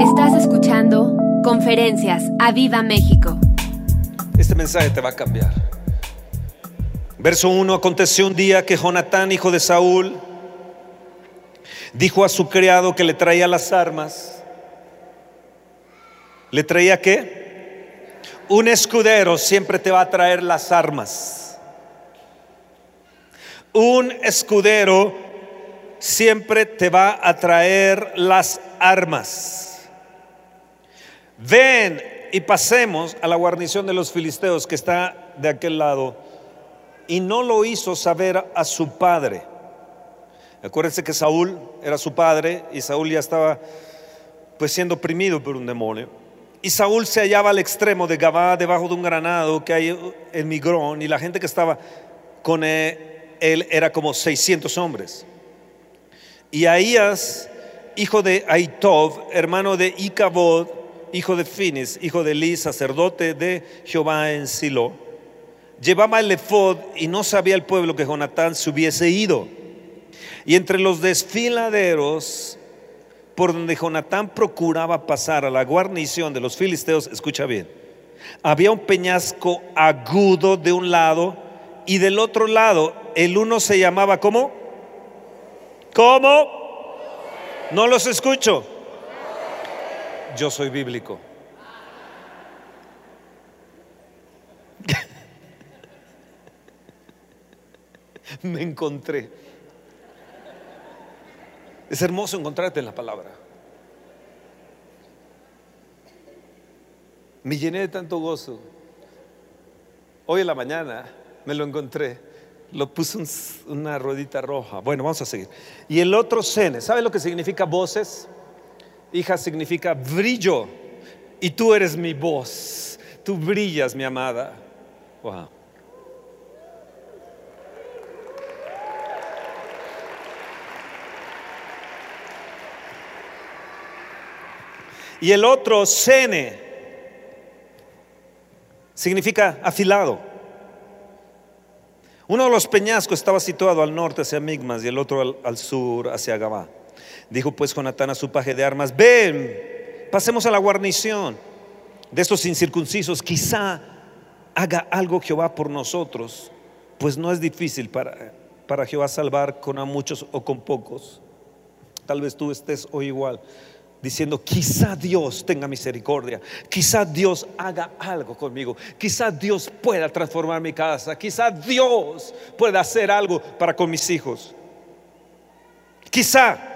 Estás escuchando Conferencias a Viva México. Este mensaje te va a cambiar. Verso 1, aconteció un día que Jonatán, hijo de Saúl, dijo a su criado que le traía las armas. ¿Le traía qué? Un escudero siempre te va a traer las armas. Un escudero siempre te va a traer las armas. Ven y pasemos a la guarnición de los filisteos que está de aquel lado. Y no lo hizo saber a su padre. Acuérdense que Saúl era su padre y Saúl ya estaba pues siendo oprimido por un demonio. Y Saúl se hallaba al extremo de Gabá, debajo de un granado que hay en Migrón, y la gente que estaba con él era como 600 hombres. Y Ahías, hijo de Aitov, hermano de Icabod, hijo de Fines, hijo de Eli, sacerdote de Jehová en Silo, llevaba el efod y no sabía el pueblo que Jonatán se hubiese ido. Y entre los desfiladeros por donde Jonatán procuraba pasar a la guarnición de los filisteos, escucha bien, había un peñasco agudo de un lado y del otro lado el uno se llamaba ¿cómo? ¿Cómo? No los escucho. Yo soy bíblico. Me encontré. Es hermoso encontrarte en la palabra. Me llené de tanto gozo. Hoy en la mañana me lo encontré. Lo puse una ruedita roja. Bueno, vamos a seguir. Y el otro cene, ¿sabe lo que significa voces? Hija significa brillo. Y tú eres mi voz. Tú brillas, mi amada. Y el otro, sene, significa afilado. Uno de los peñascos estaba situado al norte hacia Migmas y el otro al, al sur hacia Gabá. Dijo pues Jonatán a su paje de armas, ven, pasemos a la guarnición de estos incircuncisos, quizá haga algo Jehová por nosotros, pues no es difícil para, para Jehová salvar con a muchos o con pocos. Tal vez tú estés hoy igual diciendo, quizá Dios tenga misericordia, quizá Dios haga algo conmigo, quizá Dios pueda transformar mi casa, quizá Dios pueda hacer algo para con mis hijos. Quizá.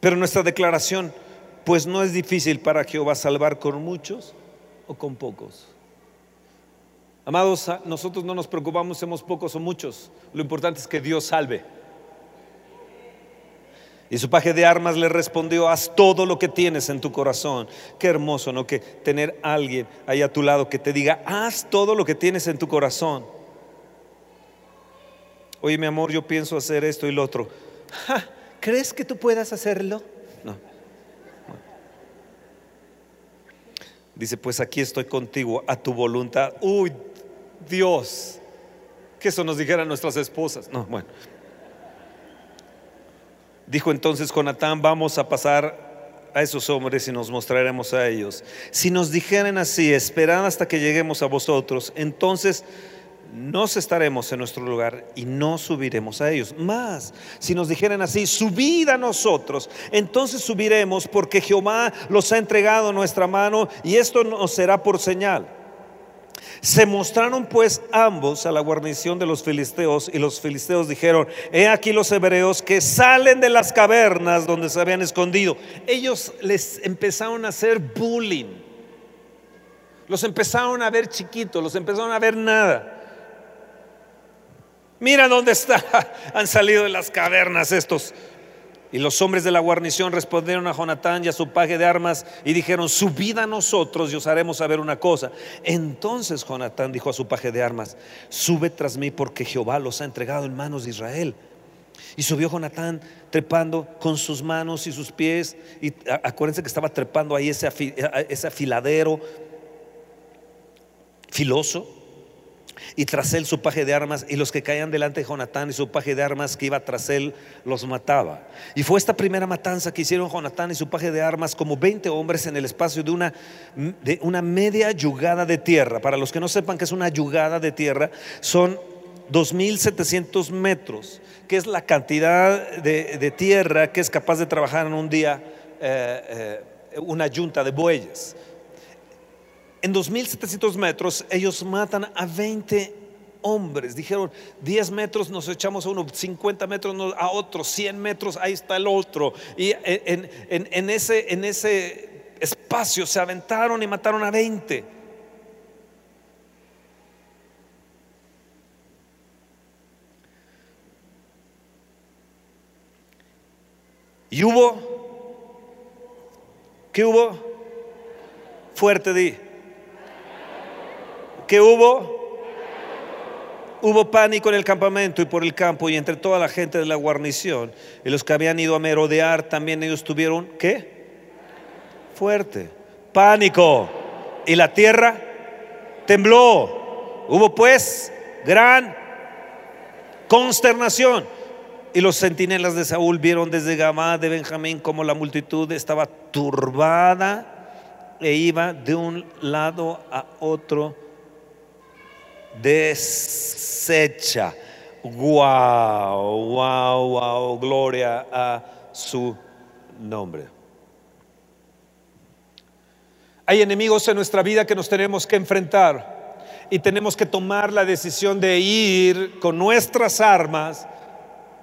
Pero nuestra declaración, pues no es difícil para Jehová salvar con muchos o con pocos. Amados, nosotros no nos preocupamos, somos pocos o muchos. Lo importante es que Dios salve. Y su paje de armas le respondió, haz todo lo que tienes en tu corazón. Qué hermoso, ¿no? Que tener alguien ahí a tu lado que te diga, haz todo lo que tienes en tu corazón. Oye, mi amor, yo pienso hacer esto y lo otro. ¿Crees que tú puedas hacerlo? No. Dice, pues aquí estoy contigo a tu voluntad. Uy, Dios, que eso nos dijeran nuestras esposas. No, bueno. Dijo entonces Jonatán, vamos a pasar a esos hombres y nos mostraremos a ellos. Si nos dijeran así, esperad hasta que lleguemos a vosotros, entonces nos estaremos en nuestro lugar y no subiremos a ellos. Más, si nos dijeran así, subid a nosotros, entonces subiremos porque Jehová los ha entregado en nuestra mano y esto nos será por señal. Se mostraron pues ambos a la guarnición de los filisteos y los filisteos dijeron, he aquí los hebreos que salen de las cavernas donde se habían escondido. Ellos les empezaron a hacer bullying. Los empezaron a ver chiquitos, los empezaron a ver nada. Mira dónde está. Han salido de las cavernas estos. Y los hombres de la guarnición respondieron a Jonatán y a su paje de armas y dijeron, subid a nosotros y os haremos saber una cosa. Entonces Jonatán dijo a su paje de armas, sube tras mí porque Jehová los ha entregado en manos de Israel. Y subió Jonatán trepando con sus manos y sus pies. Y acuérdense que estaba trepando ahí ese, ese afiladero filoso. Y tras él su paje de armas, y los que caían delante de Jonatán y su paje de armas que iba tras él los mataba. Y fue esta primera matanza que hicieron Jonatán y su paje de armas como 20 hombres en el espacio de una, de una media yugada de tierra. Para los que no sepan que es una yugada de tierra, son 2.700 metros, que es la cantidad de, tierra que es capaz de trabajar en un día eh, eh, una yunta de bueyes. En 2.700 metros ellos matan a 20 hombres. Dijeron, 10 metros nos echamos a uno, 50 metros a otro, 100 metros, ahí está el otro. Y en, ese, en ese espacio se aventaron y mataron a 20. Y hubo, ¿qué hubo? Fuerte di. ¿Qué hubo? Hubo pánico en el campamento y por el campo y entre toda la gente de la guarnición. Y los que habían ido a merodear también ellos tuvieron, ¿qué? Fuerte. Pánico. Y la tierra tembló. Hubo pues gran consternación. Y los centinelas de Saúl vieron desde Gamá de Benjamín como la multitud estaba turbada e iba de un lado a otro deshecha. Wow, wow, wow, gloria a su nombre. Hay enemigos en nuestra vida que nos tenemos que enfrentar y tenemos que tomar la decisión de ir con nuestras armas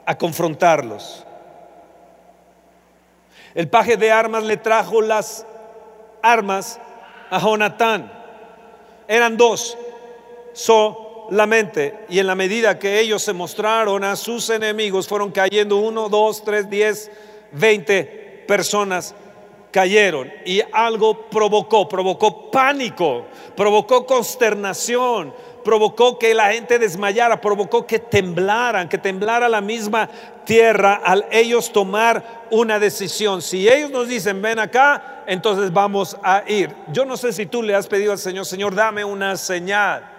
a confrontarlos. El paje de armas le trajo las armas a Jonatán. Eran dos, solamente. Y en la medida que ellos se mostraron a sus enemigos, fueron cayendo uno, dos, tres, diez, veinte personas cayeron y algo provocó, provocó pánico, provocó consternación, provocó que la gente desmayara, provocó que temblaran, que temblara la misma tierra al ellos tomar una decisión. Si ellos nos dicen, ven acá, entonces vamos a ir. Yo no sé si tú le has pedido al Señor, Señor, dame una señal.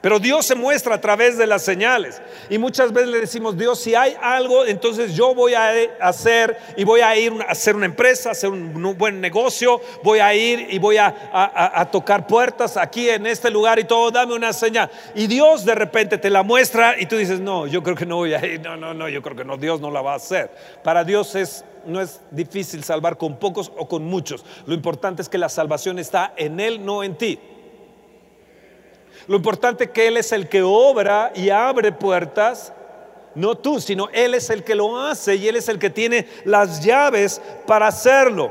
Pero Dios se muestra a través de las señales. Y muchas veces le decimos, Dios, si hay algo, entonces yo voy a hacer y voy a ir a hacer una empresa, hacer un, buen negocio, voy a ir y voy a, tocar puertas aquí en este lugar y todo, dame una señal. Y Dios de repente te la muestra y tú dices, no, yo creo que no voy a ir, no, no, no, yo creo que no, Dios no la va a hacer. Para Dios es no es difícil salvar con pocos o con muchos. Lo importante es que la salvación está en Él, no en ti. Lo importante es que Él es el que obra y abre puertas, no tú, sino Él es el que lo hace y Él es el que tiene las llaves para hacerlo.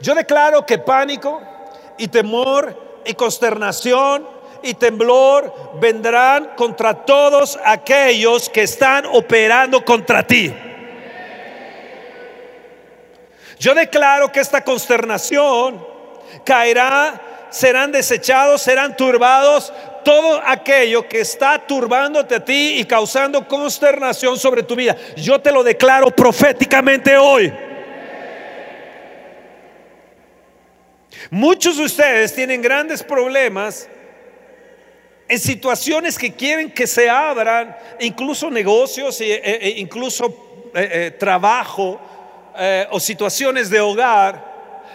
Yo declaro que pánico y temor y consternación y temblor vendrán contra todos aquellos que están operando contra ti. Yo declaro que esta consternación caerá serán desechados, serán turbados todo aquello que está turbándote a ti y causando consternación sobre tu vida. Yo te lo declaro proféticamente hoy. Muchos de ustedes tienen grandes problemas en situaciones que quieren que se abran, incluso negocios, e, e, incluso eh, eh, trabajo eh, o situaciones de hogar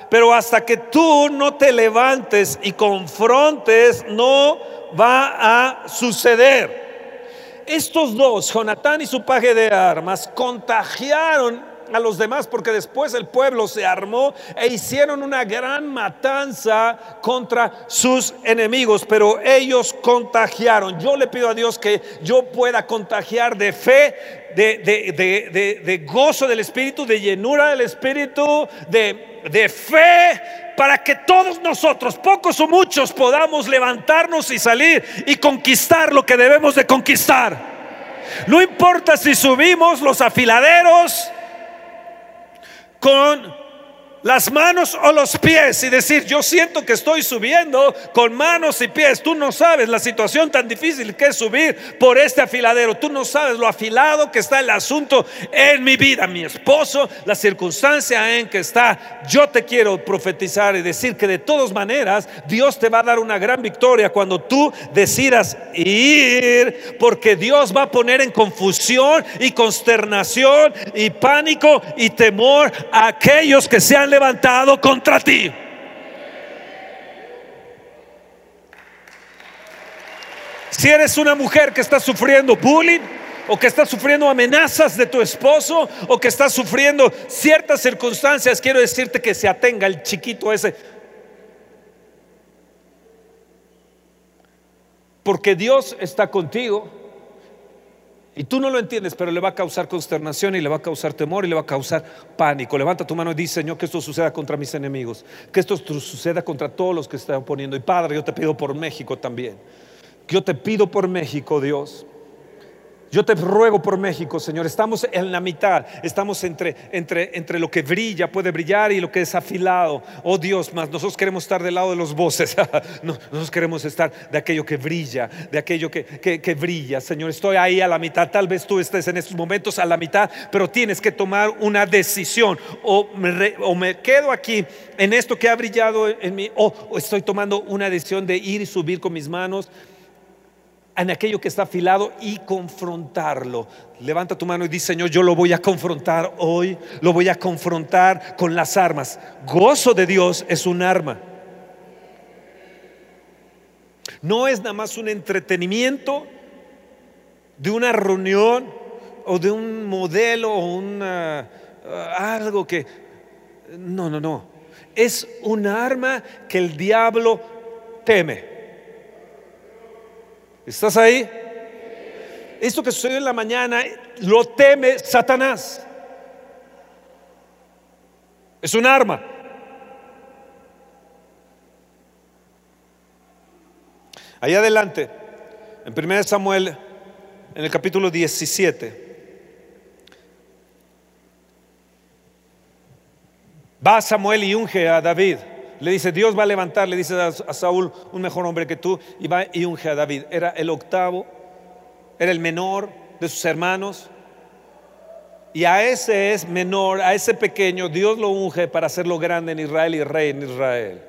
pero hasta que tú no te levantes y confrontes, no va a suceder. Estos dos, Jonatán y su paje de armas, contagiaron a los demás porque después el pueblo se armó e hicieron una gran matanza contra sus enemigos, pero ellos contagiaron. Yo le pido a Dios que yo pueda contagiar de fe, de, de gozo del Espíritu, de llenura del Espíritu, de de fe para que todos nosotros, pocos o muchos, podamos levantarnos y salir y conquistar lo que debemos de conquistar. No importa si subimos los afiladeros con las manos o los pies y decir, yo siento que estoy subiendo con manos y pies. Tú no sabes la situación tan difícil que es subir por este afiladero. Tú no sabes lo afilado que está el asunto en mi vida, mi esposo, la circunstancia en que está. Yo te quiero profetizar y decir que de todas maneras Dios te va a dar una gran victoria cuando tú decidas ir, porque Dios va a poner en confusión y consternación y pánico y temor a aquellos que sean levantado contra ti. Si eres una mujer que está sufriendo bullying, o que está sufriendo amenazas de tu esposo, o que está sufriendo ciertas circunstancias, quiero decirte que se atenga el chiquito ese. Porque Dios está contigo y tú no lo entiendes, pero le va a causar consternación y le va a causar temor y le va a causar pánico. Levanta tu mano y dice, Señor, que esto suceda contra mis enemigos, que esto suceda contra todos los que están poniendo. Y Padre, yo te pido por México también. Yo te pido por México, Dios. Yo te ruego por México, Señor. Estamos en la mitad, estamos entre, entre, entre lo que brilla, puede brillar y lo que es afilado. Oh Dios, más nosotros queremos estar del lado de los voces. nosotros queremos estar de aquello que brilla, de aquello que, que, brilla. Señor, estoy ahí a la mitad. Tal vez tú estés en estos momentos a la mitad, pero tienes que tomar una decisión. O me, o me quedo aquí en esto que ha brillado en mí, o estoy tomando una decisión de ir y subir con mis manos en aquello que está afilado y confrontarlo. Levanta tu mano y dice, Señor, yo lo voy a confrontar hoy, lo voy a confrontar con las armas. Gozo de Dios es un arma. No es nada más un entretenimiento de una reunión o de un modelo o una, ah, algo que... No, no, no. Es un arma que el diablo teme. ¿Estás ahí? Esto que sucedió en la mañana lo teme Satanás. Es un arma. Ahí adelante, en 1 Samuel, en el capítulo 17. Va Samuel y unge a David. Le dice, Dios va a levantar, le dice a, Saúl, un mejor hombre que tú, y va y unge a David. Era el octavo, era el menor de sus hermanos. Y a ese es menor, a ese pequeño, Dios lo unge para hacerlo grande en Israel y rey en Israel.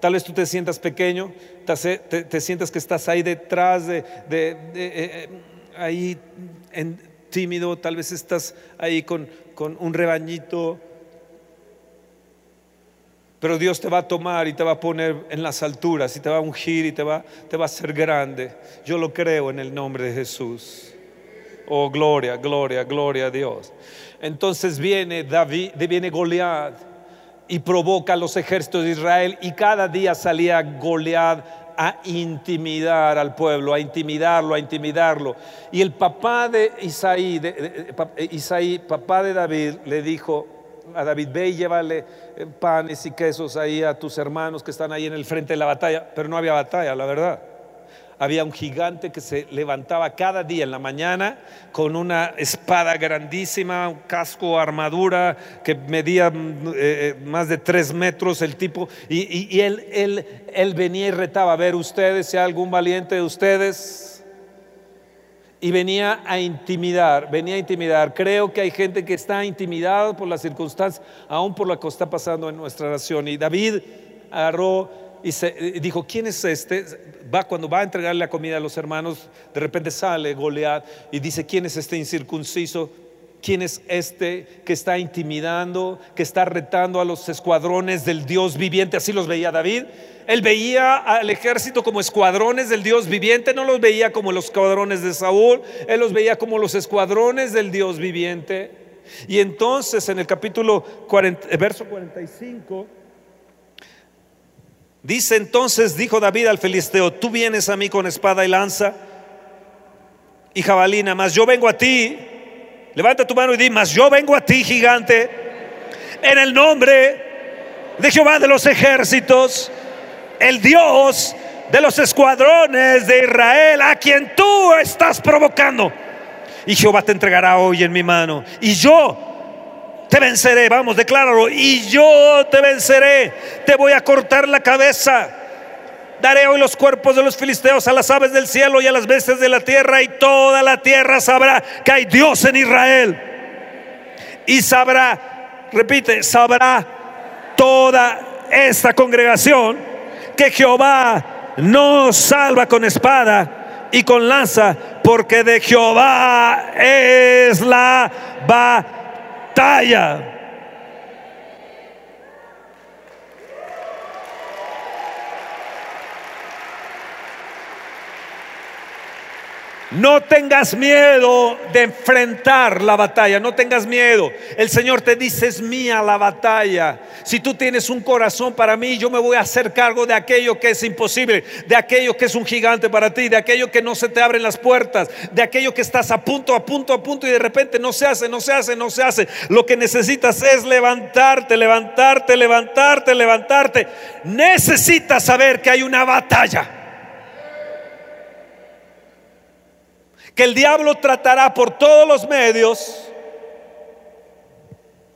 Tal vez tú te sientas pequeño, te, sientas que estás ahí detrás de, eh, eh, ahí en, tímido, tal vez estás ahí con un rebañito pero Dios te va a tomar y te va a poner en las alturas y te va a ungir y te va, te va a hacer grande. Yo lo creo en el nombre de Jesús. Oh, gloria, gloria, gloria a Dios. Entonces viene David, viene Goliat y provoca a los ejércitos de Israel y cada día salía Goliat a intimidar al pueblo, a intimidarlo, a intimidarlo. Y el papá de Isaí, Isaí, papá de David, le dijo, a David, ve y llévale eh, panes y quesos ahí a tus hermanos que están ahí en el frente de la batalla. Pero no había batalla, la verdad. Había un gigante que se levantaba cada día en la mañana con una espada grandísima, un casco, armadura que medía mm, eh, eh, más de tres metros el tipo. Y, él, él, él venía y retaba, a ver ustedes, si hay algún valiente de ustedes, y venía a intimidar, venía a intimidar. Creo que hay gente que está intimidada por las circunstancias, aún por lo que está pasando en nuestra nación. Y David agarró y dijo, ¿quién es este? Va cuando va a entregarle la comida a los hermanos, de repente sale Goliat y dice, ¿quién es este incircunciso? ¿Quién es este que está intimidando, que está retando a los escuadrones del Dios viviente? Así los veía David. Él veía al ejército como escuadrones del Dios viviente, no los veía como los escuadrones de Saúl, él los veía como los escuadrones del Dios viviente. Y entonces en el capítulo 40, verso 45, dice entonces, dijo David al filisteo, tú vienes a mí con espada y lanza y jabalina, mas yo vengo a ti, levanta tu mano y di, mas yo vengo a ti, gigante, en el nombre de Jehová de los ejércitos el Dios de los escuadrones de Israel, a quien tú estás provocando. Y Jehová te entregará hoy en mi mano. Y yo te venceré. Vamos, decláralo. Y yo te venceré. Te voy a cortar la cabeza. Daré hoy los cuerpos de los filisteos a las aves del cielo y a las bestias de la tierra y toda la tierra sabrá que hay Dios en Israel. Y sabrá, repite, sabrá toda esta congregación que Jehová no salva con espada y con lanza, porque de Jehová es la batalla. No tengas miedo de enfrentar la batalla, no tengas miedo. El Señor te dice, es mía la batalla. Si tú tienes un corazón para mí, yo me voy a hacer cargo de aquello que es imposible, de aquello que es un gigante para ti, de aquello que no se te abren las puertas, de aquello que estás a punto, a punto, a punto y de repente no se hace, no se hace, no se hace. Lo que necesitas es levantarte, levantarte, levantarte, levantarte. Necesitas saber que hay una batalla. Que el diablo tratará por todos los medios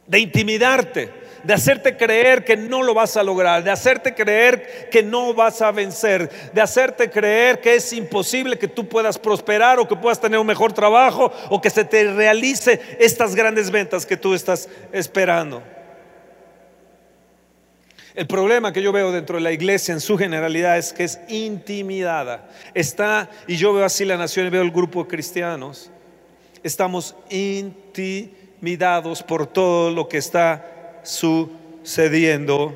de intimidarte, de hacerte creer que no lo vas a lograr, de hacerte creer que no vas a vencer, de hacerte creer que es imposible que tú puedas prosperar o que puedas tener un mejor trabajo o que se te realice estas grandes ventas que tú estás esperando. El problema que yo veo dentro de la iglesia en su generalidad es que es intimidada. Está, y yo veo así la nación y veo el grupo de cristianos, estamos intimidados por todo lo que está sucediendo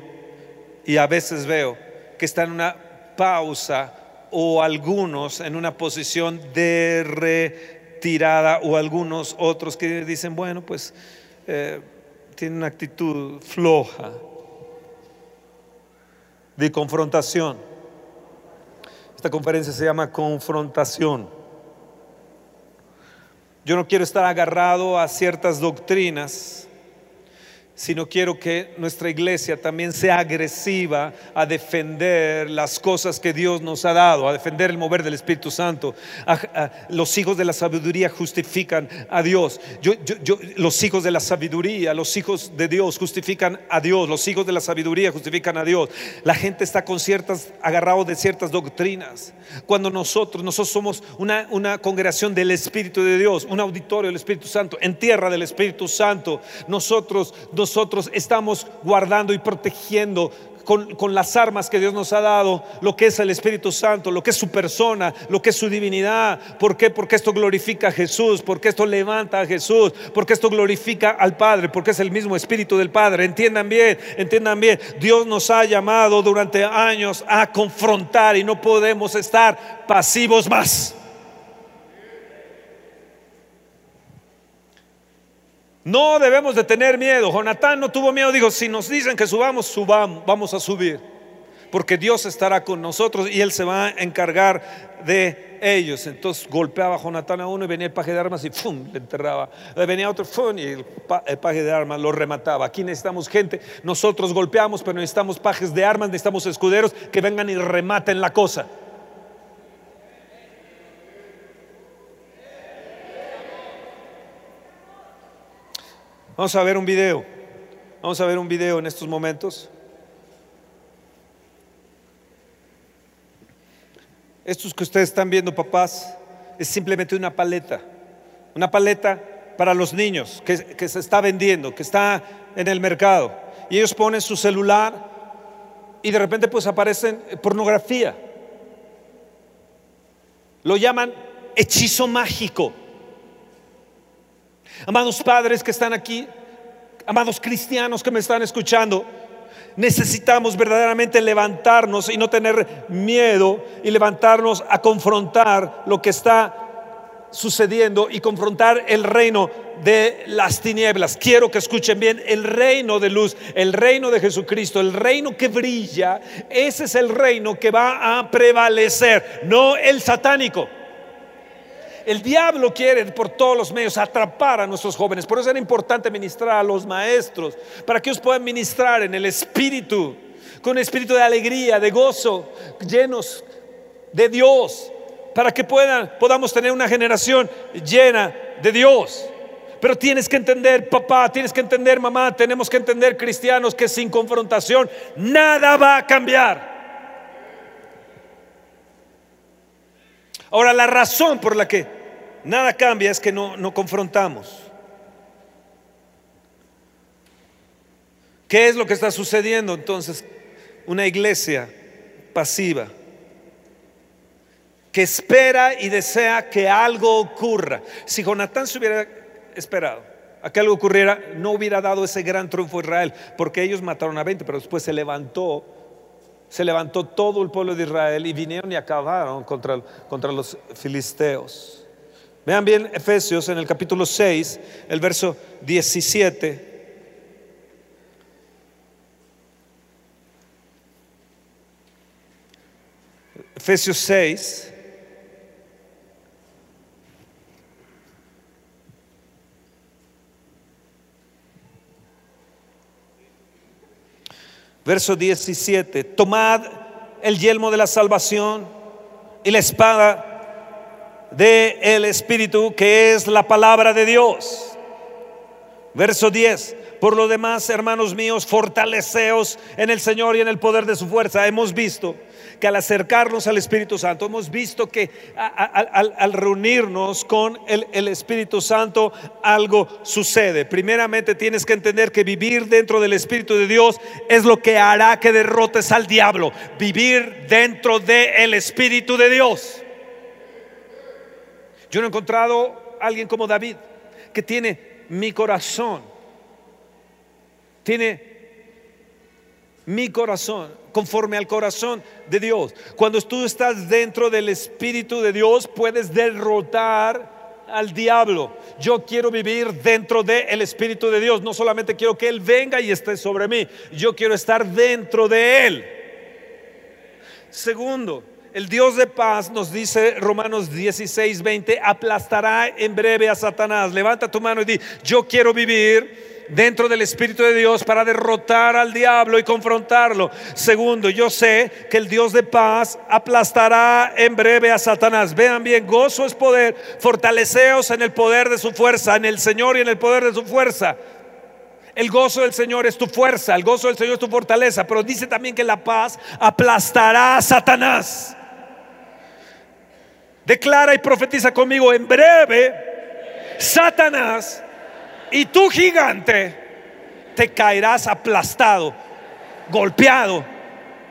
y a veces veo que está en una pausa o algunos en una posición de retirada o algunos otros que dicen, bueno, pues eh, tiene una actitud floja de confrontación. Esta conferencia se llama confrontación. Yo no quiero estar agarrado a ciertas doctrinas sino quiero que nuestra iglesia también sea agresiva a defender las cosas que Dios nos ha dado, a defender el mover del Espíritu Santo. los hijos de la sabiduría justifican a Dios. los hijos de la sabiduría, los hijos de Dios justifican a Dios. Los hijos de la sabiduría justifican a Dios. La gente está con ciertas, agarrado de ciertas doctrinas. Cuando nosotros, nosotros somos una, una congregación del Espíritu de Dios, un auditorio del Espíritu Santo, en tierra del Espíritu Santo, nosotros nos nosotros estamos guardando y protegiendo con, las armas que Dios nos ha dado, lo que es el Espíritu Santo, lo que es su persona, lo que es su divinidad. ¿Por qué? Porque esto glorifica a Jesús, porque esto levanta a Jesús, porque esto glorifica al Padre, porque es el mismo Espíritu del Padre. Entiendan bien, entiendan bien. Dios nos ha llamado durante años a confrontar y no podemos estar pasivos más. No debemos de tener miedo. Jonatán no tuvo miedo, dijo, si nos dicen que subamos, subamos, vamos a subir. Porque Dios estará con nosotros y Él se va a encargar de ellos. Entonces golpeaba a Jonatán a uno y venía el paje de armas y ¡fum! le enterraba. Venía otro ¡fum! y el, paje de armas lo remataba. Aquí necesitamos gente. Nosotros golpeamos, pero necesitamos pajes de armas, necesitamos escuderos que vengan y rematen la cosa. Vamos a ver un video. Vamos a ver un video en estos momentos. Estos que ustedes están viendo, papás, es simplemente una paleta. Una paleta para los niños que, se está vendiendo, que está en el mercado. Y ellos ponen su celular y de repente pues aparecen pornografía. Lo llaman hechizo mágico. Amados padres que están aquí, amados cristianos que me están escuchando, necesitamos verdaderamente levantarnos y no tener miedo y levantarnos a confrontar lo que está sucediendo y confrontar el reino de las tinieblas. Quiero que escuchen bien, el reino de luz, el reino de Jesucristo, el reino que brilla, ese es el reino que va a prevalecer, no el satánico. El diablo quiere por todos los medios atrapar a nuestros jóvenes. Por eso era importante ministrar a los maestros, para que ellos puedan ministrar en el espíritu, con un espíritu de alegría, de gozo, llenos de Dios, para que puedan, podamos tener una generación llena de Dios. Pero tienes que entender, papá, tienes que entender, mamá, tenemos que entender, cristianos, que sin confrontación nada va a cambiar. Ahora, la razón por la que nada cambia es que no, no confrontamos. ¿Qué es lo que está sucediendo entonces? Una iglesia pasiva que espera y desea que algo ocurra. Si Jonatán se hubiera esperado a que algo ocurriera, no hubiera dado ese gran triunfo a Israel, porque ellos mataron a 20, pero después se levantó, se levantó todo el pueblo de Israel y vinieron y acabaron contra, contra los filisteos. Vean bien Efesios en el capítulo 6, el verso 17. Efesios 6. Verso 17. Tomad el yelmo de la salvación y la espada del el Espíritu, que es la palabra de Dios. Verso 10. Por lo demás, hermanos míos, fortaleceos en el Señor y en el poder de su fuerza. Hemos visto que al acercarnos al Espíritu Santo, hemos visto que al, reunirnos con el, Espíritu Santo algo sucede. Primeramente tienes que entender que vivir dentro del Espíritu de Dios es lo que hará que derrotes al diablo. Vivir dentro del Espíritu de Dios. Yo no he encontrado a alguien como David que tiene mi corazón. Tiene mi corazón conforme al corazón de Dios. Cuando tú estás dentro del Espíritu de Dios, puedes derrotar al diablo. Yo quiero vivir dentro del Espíritu de Dios. No solamente quiero que Él venga y esté sobre mí, yo quiero estar dentro de Él. Segundo, el Dios de paz nos dice Romanos 16, 20, aplastará en breve a Satanás. Levanta tu mano y di, yo quiero vivir dentro del Espíritu de Dios para derrotar al diablo y confrontarlo. Segundo, yo sé que el Dios de paz aplastará en breve a Satanás. Vean bien, gozo es poder, fortaleceos en el poder de su fuerza, en el Señor y en el poder de su fuerza. El gozo del Señor es tu fuerza, el gozo del Señor es tu fortaleza, pero dice también que la paz aplastará a Satanás. Declara y profetiza conmigo, en breve, Satanás y tu gigante te caerás aplastado, golpeado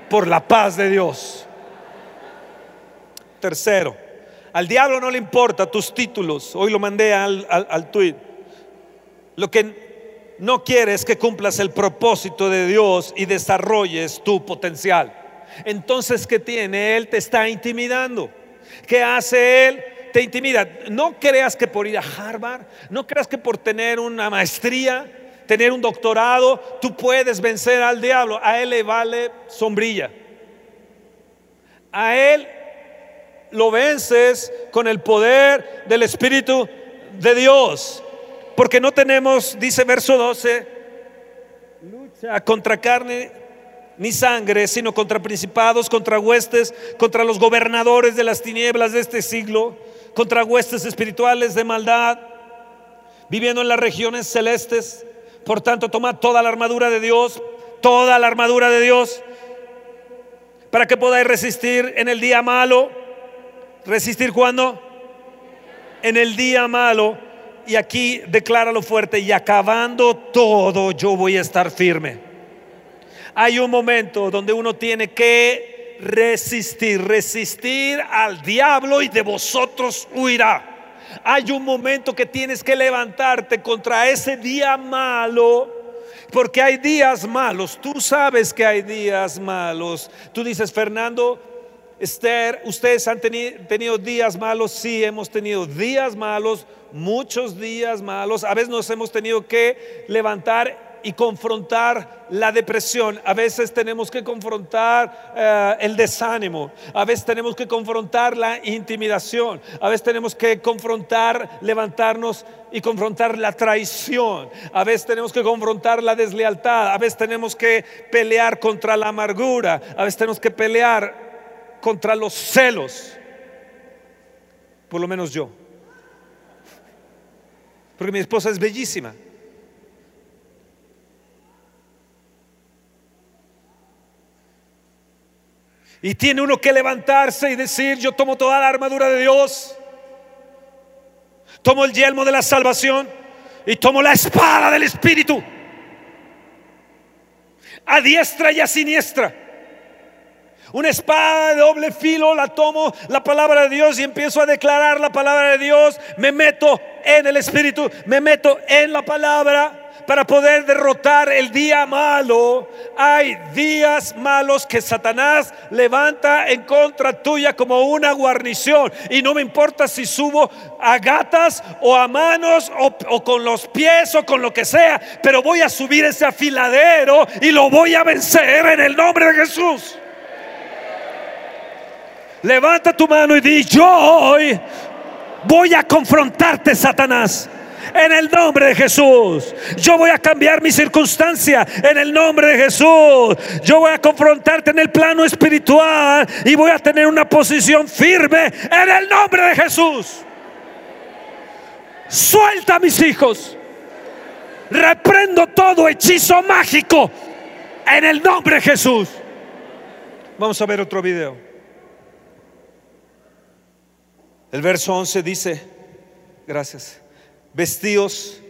por la paz de Dios. Tercero, al diablo no le importa tus títulos. Hoy lo mandé al, al, tuit. Lo que no quiere es que cumplas el propósito de Dios y desarrolles tu potencial. Entonces, ¿qué tiene? Él te está intimidando. ¿Qué hace Él? Te intimida. No creas que por ir a Harvard, no creas que por tener una maestría, tener un doctorado, tú puedes vencer al diablo. A él le vale sombrilla. A él lo vences con el poder del Espíritu de Dios. Porque no tenemos, dice verso 12, lucha contra carne ni sangre, sino contra principados, contra huestes, contra los gobernadores de las tinieblas de este siglo contra huestes espirituales de maldad, viviendo en las regiones celestes. Por tanto, toma toda la armadura de Dios, toda la armadura de Dios, para que podáis resistir en el día malo. ¿Resistir cuando En el día malo. Y aquí declara lo fuerte, y acabando todo, yo voy a estar firme. Hay un momento donde uno tiene que resistir, resistir al diablo y de vosotros huirá. Hay un momento que tienes que levantarte contra ese día malo. Porque hay días malos, tú sabes que hay días malos. Tú dices, Fernando, Esther, ustedes han tenido días malos, sí, hemos tenido días malos, muchos días malos. A veces nos hemos tenido que levantar y confrontar la depresión. A veces tenemos que confrontar eh, el desánimo. A veces tenemos que confrontar la intimidación. A veces tenemos que confrontar, levantarnos y confrontar la traición. A veces tenemos que confrontar la deslealtad. A veces tenemos que pelear contra la amargura. A veces tenemos que pelear contra los celos. Por lo menos yo. porque mi esposa es bellísima. Y tiene uno que levantarse y decir, yo tomo toda la armadura de Dios, tomo el yelmo de la salvación y tomo la espada del Espíritu, a diestra y a siniestra. Una espada de doble filo, la tomo la palabra de Dios y empiezo a declarar la palabra de Dios. Me meto en el Espíritu, me meto en la palabra para poder derrotar el día malo. Hay días malos que Satanás levanta en contra tuya como una guarnición. Y no me importa si subo a gatas o a manos o, con los pies o con lo que sea, pero voy a subir ese afiladero y lo voy a vencer en el nombre de Jesús. Levanta tu mano y di, yo hoy voy a confrontarte, Satanás. En el nombre de Jesús. Yo voy a cambiar mi circunstancia. En el nombre de Jesús. Yo voy a confrontarte en el plano espiritual. Y voy a tener una posición firme. En el nombre de Jesús. Suelta a mis hijos. Reprendo todo hechizo mágico. En el nombre de Jesús. Vamos a ver otro video. El verso 11 dice, gracias, vestidos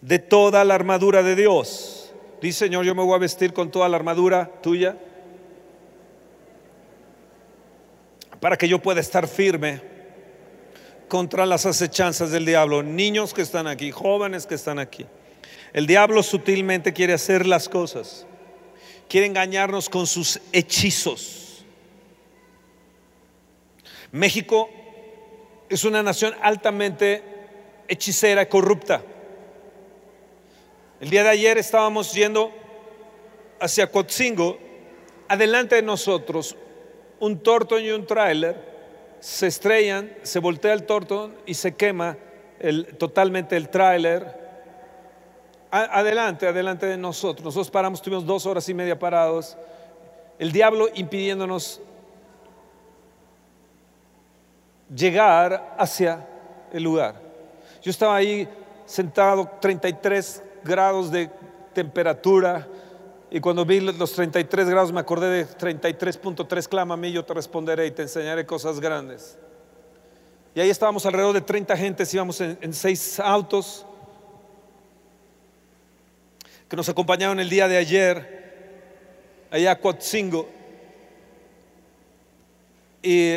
de toda la armadura de Dios. Dice, Señor, yo me voy a vestir con toda la armadura tuya para que yo pueda estar firme contra las acechanzas del diablo. Niños que están aquí, jóvenes que están aquí. El diablo sutilmente quiere hacer las cosas. Quiere engañarnos con sus hechizos México es una nación altamente hechicera y corrupta. El día de ayer estábamos yendo hacia Coatzingo, adelante de nosotros, un tortón y un tráiler se estrellan, se voltea el tortón y se quema totalmente el tráiler. Adelante, adelante de nosotros. Nosotros paramos, tuvimos dos horas y media parados. El diablo impidiéndonos llegar hacia el lugar. Yo estaba ahí sentado, 33 grados de temperatura, y cuando vi los 33 grados me acordé de 33.3, clama a mí, yo te responderé y te enseñaré cosas grandes. Y ahí estábamos alrededor de 30 gentes, íbamos en, seis autos que nos acompañaron el día de ayer allá a Coatzingo. Y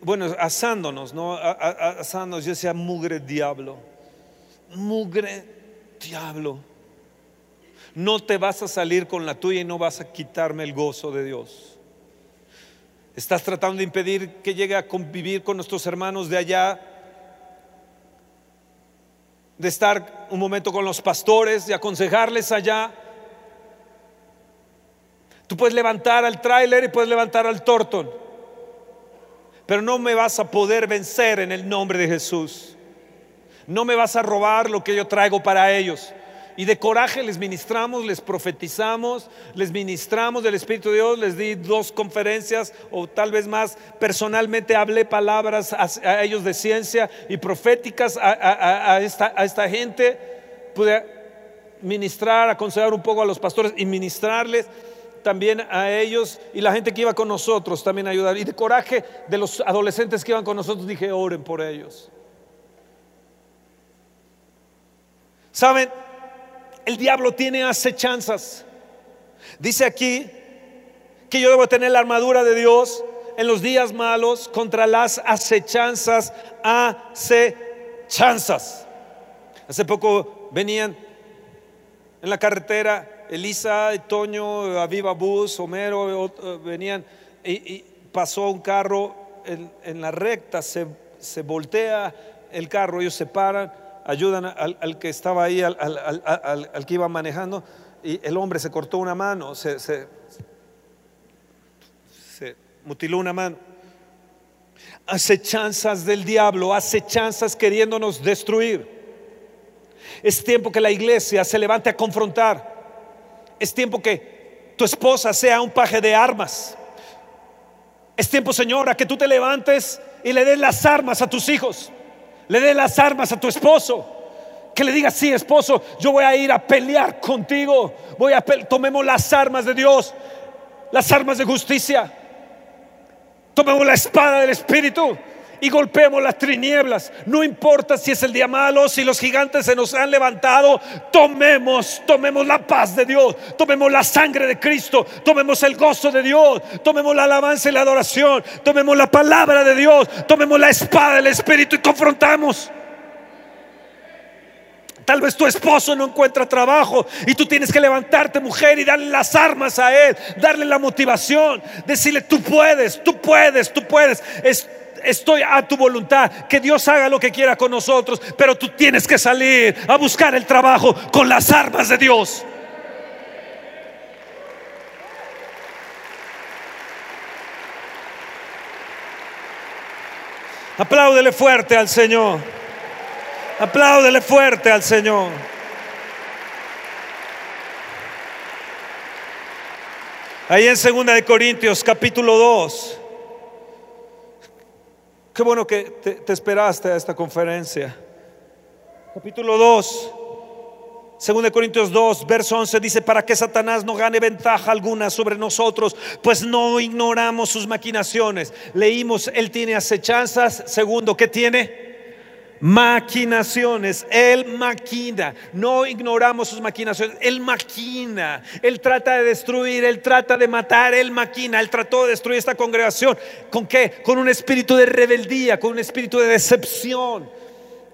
bueno, asándonos, ¿no? Asándonos, yo decía, mugre diablo, mugre diablo. No te vas a salir con la tuya y no vas a quitarme el gozo de Dios. Estás tratando de impedir que llegue a convivir con nuestros hermanos de allá, de estar un momento con los pastores, de aconsejarles allá. Tú puedes levantar al tráiler y puedes levantar al tortón pero no me vas a poder vencer en el nombre de Jesús. No me vas a robar lo que yo traigo para ellos. Y de coraje les ministramos, les profetizamos, les ministramos del Espíritu de Dios, les di dos conferencias o tal vez más. Personalmente hablé palabras a, ellos de ciencia y proféticas a, esta, esta gente. Pude ministrar, aconsejar un poco a los pastores y ministrarles también a ellos y la gente que iba con nosotros también ayudar. Y de coraje de los adolescentes que iban con nosotros dije, oren por ellos. Saben, el diablo tiene acechanzas. Dice aquí que yo debo tener la armadura de Dios en los días malos contra las acechanzas, acechanzas. Hace poco venían en la carretera Elisa, Toño, Aviva Bus, Homero, eh, venían y, pasó un carro en, la recta, se, voltea el carro, ellos se paran, ayudan al, que estaba ahí, al, que iba manejando, y el hombre se cortó una mano, se, se mutiló una mano. Acechanzas del diablo, acechanzas queriéndonos destruir. Es tiempo que la iglesia se levante a confrontar es tiempo que tu esposa sea un paje de armas. Es tiempo, señora, que tú te levantes y le des las armas a tus hijos. le dé las armas a tu esposo. Que le diga, sí, esposo, yo voy a ir a pelear contigo. Voy a tomemos las armas de Dios, las armas de justicia. Tomemos la espada del Espíritu y golpeemos las tinieblas. No importa si es el día malo, si los gigantes se nos han levantado, tomemos, tomemos la paz de Dios, tomemos la sangre de Cristo, tomemos el gozo de Dios, tomemos la alabanza y la adoración, tomemos la palabra de Dios, tomemos la espada del Espíritu y confrontamos. Tal vez tu esposo no encuentra trabajo y tú tienes que levantarte, mujer, y darle las armas a él, darle la motivación, decirle, tú puedes, tú puedes, tú puedes. Estoy a tu voluntad, que Dios haga lo que quiera con nosotros, pero tú tienes que salir a buscar el trabajo con las armas de Dios. Apláudele fuerte al Señor. Apláudele fuerte al Señor. Ahí en Segunda de Corintios capítulo 2. Qué bueno que te, te esperaste a esta conferencia. Capítulo 2. Según Corintios 2, verso 11 dice, para que Satanás no gane ventaja alguna sobre nosotros, pues no ignoramos sus maquinaciones. Leímos, él tiene acechanzas. Segundo, ¿qué tiene? Maquinaciones. Él maquina. No ignoramos sus maquinaciones. Él maquina. Él trata de destruir. Él trata de matar. Él maquina. Él trató de destruir esta congregación. ¿Con qué? Con un espíritu de rebeldía, con un espíritu de decepción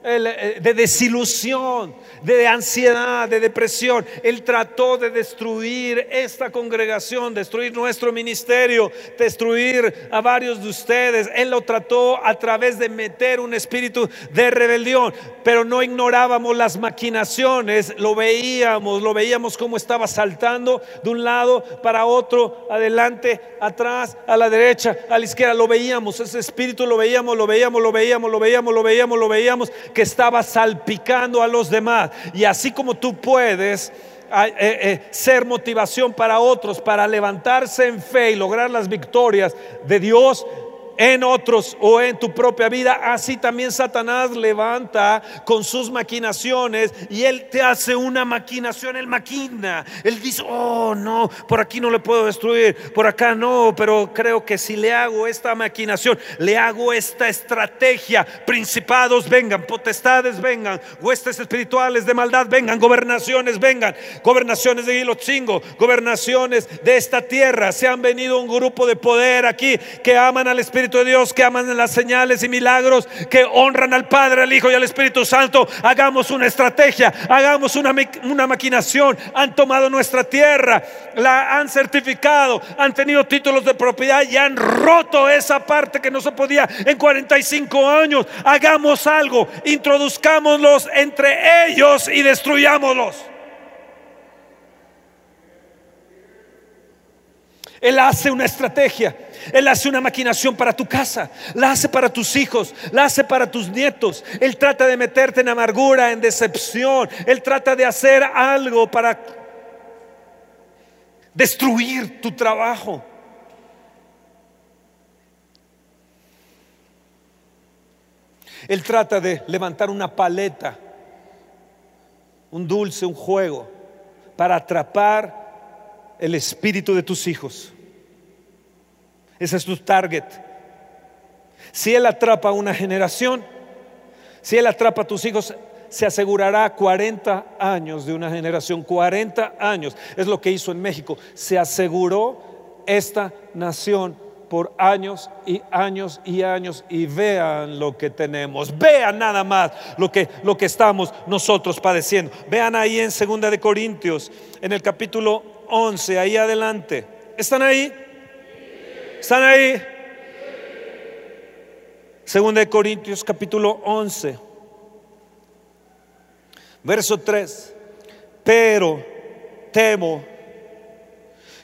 de desilusión, de ansiedad, de depresión. Él trató de destruir esta congregación, destruir nuestro ministerio, destruir a varios de ustedes. Él lo trató a través de meter un espíritu de rebelión, pero no ignorábamos las maquinaciones, lo veíamos, lo veíamos como estaba saltando de un lado para otro, adelante, atrás, a la derecha, a la izquierda, lo veíamos, ese espíritu lo veíamos, lo veíamos, lo veíamos, lo veíamos, lo veíamos, lo veíamos que estaba salpicando a los demás. Y así como tú puedes eh, eh, ser motivación para otros, para levantarse en fe y lograr las victorias de Dios, en otros o en tu propia vida, así también Satanás levanta con sus maquinaciones y él te hace una maquinación, él maquina, él dice, oh no, por aquí no le puedo destruir, por acá no, pero creo que si le hago esta maquinación, le hago esta estrategia, principados vengan, potestades vengan, huestes espirituales de maldad vengan, gobernaciones vengan, gobernaciones de Hilotzingo, gobernaciones de esta tierra, se han venido un grupo de poder aquí que aman al Espíritu de Dios, que aman las señales y milagros, que honran al Padre, al Hijo y al Espíritu Santo, hagamos una estrategia, hagamos una, una maquinación. Han tomado nuestra tierra, la han certificado, han tenido títulos de propiedad y han roto esa parte que no se podía en 45 años. Hagamos algo, introduzcámoslos entre ellos y destruyámoslos. Él hace una estrategia. Él hace una maquinación para tu casa, la hace para tus hijos, la hace para tus nietos. Él trata de meterte en amargura, en decepción. Él trata de hacer algo para destruir tu trabajo. Él trata de levantar una paleta, un dulce, un juego, para atrapar el espíritu de tus hijos. Ese es tu target. Si Él atrapa a una generación, si Él atrapa a tus hijos, se asegurará 40 años de una generación. 40 años es lo que hizo en México. Se aseguró esta nación por años y años y años y vean lo que tenemos. Vean nada más lo que, lo que estamos nosotros padeciendo. Vean ahí en Segunda de Corintios, en el capítulo 11, ahí adelante. ¿Están ahí? ¿Están ahí? Segunda de Corintios capítulo 11, verso 3. Pero temo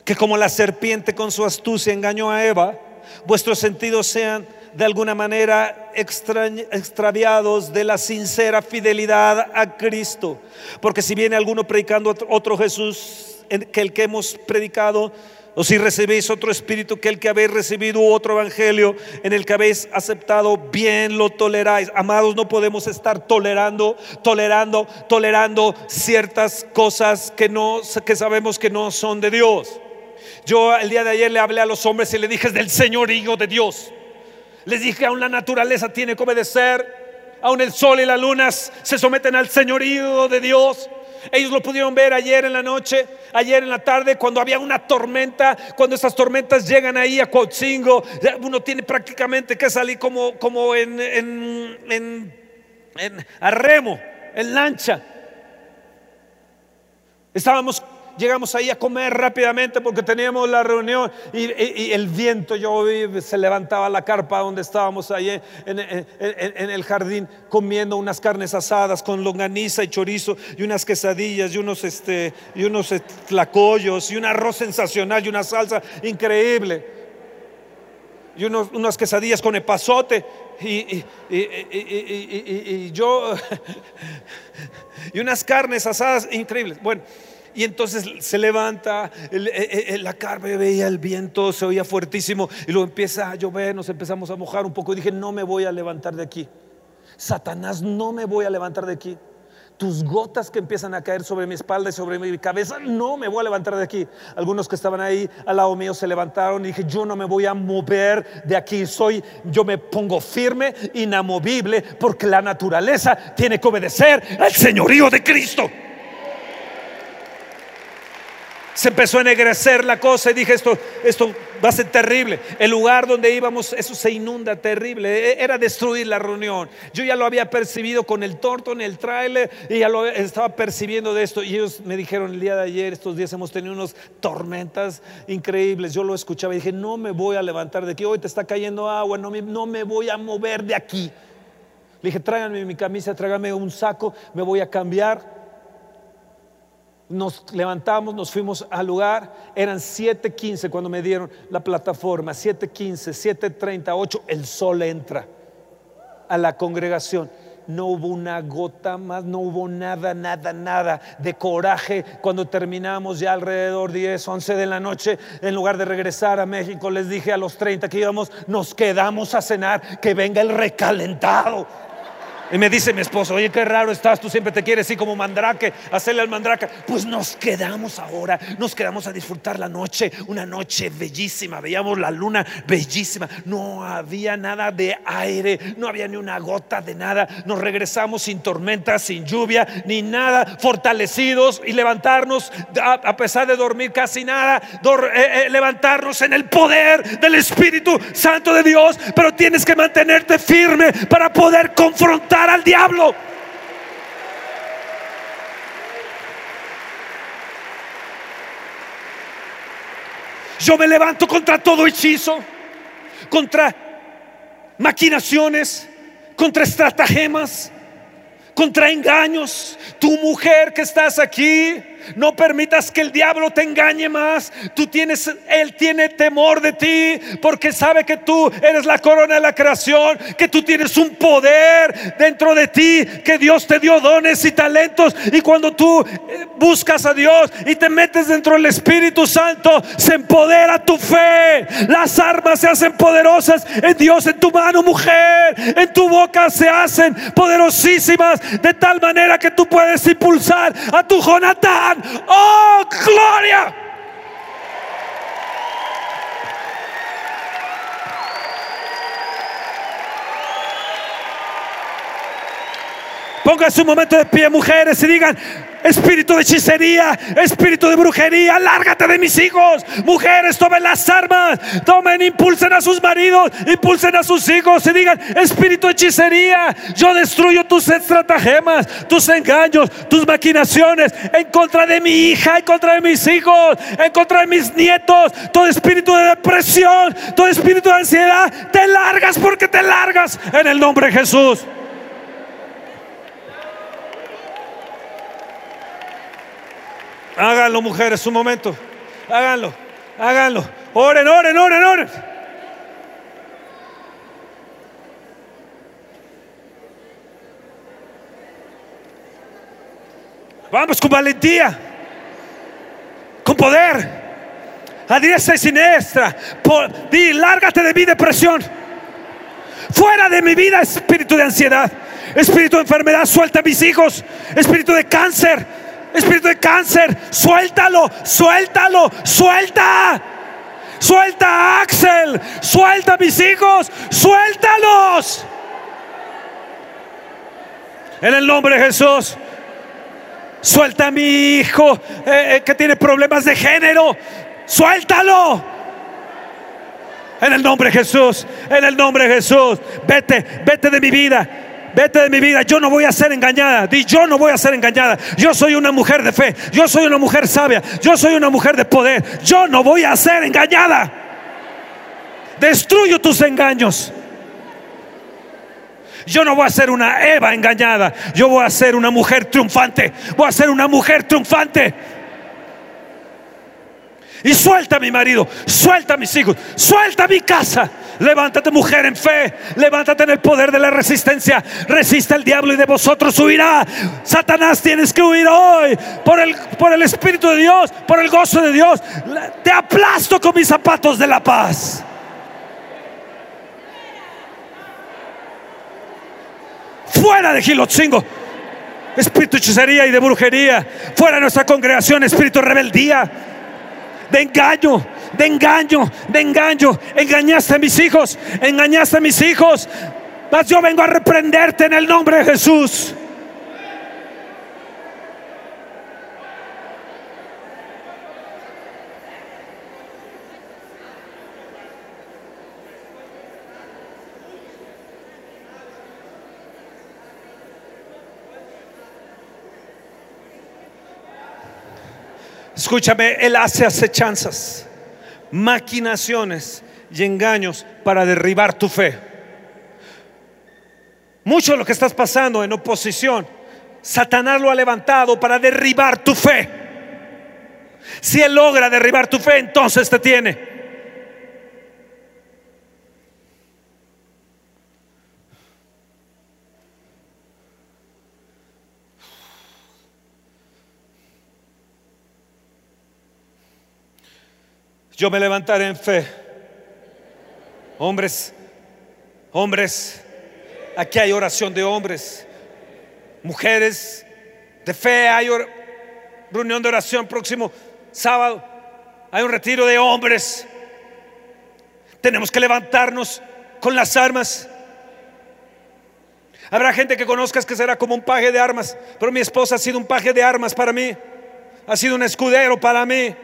que como la serpiente con su astucia engañó a Eva, vuestros sentidos sean de alguna manera extraviados de la sincera fidelidad a Cristo. Porque si viene alguno predicando otro Jesús que el que hemos predicado, O si recibéis otro espíritu que el que habéis recibido otro evangelio en el que habéis aceptado, bien lo toleráis. Amados, no podemos estar tolerando, tolerando, tolerando ciertas cosas que no que sabemos que no son de Dios. Yo el día de ayer le hablé a los hombres y le dije es del señorío de Dios. Les dije aún la naturaleza tiene que obedecer, aún el sol y las lunas se someten al señorío de Dios. Ellos lo pudieron ver ayer en la noche, ayer en la tarde, cuando había una tormenta, cuando esas tormentas llegan ahí a Coatzingo, uno tiene prácticamente que salir como, como en, en, en, a remo, en lancha. Estábamos llegamos ahí a comer rápidamente porque teníamos la reunión y, el viento, yo se levantaba la carpa donde estábamos ahí en, el jardín comiendo unas carnes asadas con longaniza y chorizo y unas quesadillas y unos, este, y unos tlacoyos y un arroz sensacional y una salsa increíble y unos, unas quesadillas con epazote y, y, yo y unas carnes asadas increíbles. Bueno, y entonces se levanta eh, eh, la carne, veía el viento, se oía fuertísimo y luego empieza a llover, nos empezamos a mojar un poco. Y dije, no me voy a levantar de aquí. Satanás, no me voy a levantar de aquí. Tus gotas que empiezan a caer sobre mi espalda y sobre mi cabeza, no me voy a levantar de aquí. Algunos que estaban ahí al lado mío se levantaron y dije, yo no me voy a mover de aquí. Soy, yo me pongo firme, inamovible, porque la naturaleza tiene que obedecer al señorío de Cristo se empezó a ennegrecer la cosa y dije, esto, esto va a ser terrible. El lugar donde íbamos, eso se inunda terrible. E, era destruir la reunión. Yo ya lo había percibido con el torto en el tráiler y ya lo estaba percibiendo de esto. Y ellos me dijeron el día de ayer, estos días hemos tenido unas tormentas increíbles. Yo lo escuchaba y dije, no me voy a levantar de aquí. Hoy te está cayendo agua, no me, no me voy a mover de aquí. Le dije, tráiganme mi camisa, tráiganme un saco, me voy a cambiar nos levantamos, nos fuimos al lugar, eran 7.15 cuando me dieron la plataforma, 7.15, 7.38, el sol entra a la congregación. No hubo una gota más, no hubo nada, nada, nada de coraje. Cuando terminamos ya alrededor 10, 11 de la noche, en lugar de regresar a México, les dije a los 30 que íbamos, nos quedamos a cenar, que venga el recalentado. Y me dice mi esposo, oye, qué raro estás, tú siempre te quieres ir como mandrake, hacerle al mandrake. Pues nos quedamos ahora, nos quedamos a disfrutar la noche, una noche bellísima, veíamos la luna bellísima, no había nada de aire, no había ni una gota de nada. Nos regresamos sin tormenta, sin lluvia, ni nada, fortalecidos y levantarnos, a, pesar de dormir casi nada, eh, eh, levantarnos en el poder del Espíritu Santo de Dios, pero tienes que mantenerte firme para poder confrontar al diablo. Yo me levanto contra todo hechizo, contra maquinaciones, contra estratagemas, contra engaños. Tu mujer que estás aquí, no permitas que el diablo te engañe más. Tú tienes, él tiene temor de ti porque sabe que tú eres la corona de la creación, que tú tienes un poder dentro de ti, que Dios te dio dones y talentos. Y cuando tú eh, buscas a Dios y te metes dentro del Espíritu Santo, se empodera tu fe. Las armas se hacen poderosas en Dios, en tu mano, mujer, en tu boca se hacen poderosísimas de tal manera que tú puedes impulsar a tu ¡Oh, gloria! Pónganse un momento de pie, mujeres, y digan, espíritu de hechicería, espíritu de brujería, lárgate de mis hijos. Mujeres, tomen las armas, tomen, impulsen a sus maridos, impulsen a sus hijos y digan, espíritu de hechicería, yo destruyo tus estratagemas, tus engaños, tus maquinaciones en contra de mi hija, en contra de mis hijos, en contra de mis nietos, todo espíritu de depresión, todo espíritu de ansiedad, te largas porque te largas en el nombre de Jesús. Háganlo, mujeres, un momento. Háganlo, háganlo. Oren, oren, oren, oren. Vamos con valentía, con poder. a diestra y siniestra. Di, lárgate de mi depresión. Fuera de mi vida, espíritu de ansiedad, espíritu de enfermedad, suelta a mis hijos, espíritu de cáncer, espíritu de cáncer, suéltalo, suéltalo, suelta. Suelta a Axel, suelta a mis hijos, suéltalos. En el nombre de Jesús. Suelta a mi hijo eh, eh, que tiene problemas de género. Suéltalo. En el nombre de Jesús. En el nombre de Jesús. Vete, vete de mi vida. Vete de mi vida, yo no voy a ser engañada. Di, yo no voy a ser engañada. Yo soy una mujer de fe. Yo soy una mujer sabia. Yo soy una mujer de poder. Yo no voy a ser engañada. Destruyo tus engaños. Yo no voy a ser una Eva engañada. Yo voy a ser una mujer triunfante. Voy a ser una mujer triunfante. Y suelta a mi marido, suelta a mis hijos, suelta a mi casa. Levántate mujer en fe, levántate en el poder de la resistencia. Resiste al diablo y de vosotros huirá. Satanás tienes que huir hoy por el, por el Espíritu de Dios, por el gozo de Dios. Te aplasto con mis zapatos de la paz. Fuera de Gilotzingo. Espíritu de hechicería y de brujería. Fuera de nuestra congregación, espíritu de rebeldía de engaño, de engaño, de engaño. Engañaste a mis hijos, engañaste a mis hijos. Mas yo vengo a reprenderte en el nombre de Jesús. Escúchame, Él hace acechanzas, maquinaciones y engaños para derribar tu fe. Mucho de lo que estás pasando en oposición, Satanás lo ha levantado para derribar tu fe. Si Él logra derribar tu fe, entonces te tiene. Yo me levantaré en fe. Hombres, hombres, aquí hay oración de hombres. Mujeres de fe, hay reunión de oración próximo sábado. Hay un retiro de hombres. Tenemos que levantarnos con las armas. Habrá gente que conozcas que será como un paje de armas, pero mi esposa ha sido un paje de armas para mí. Ha sido un escudero para mí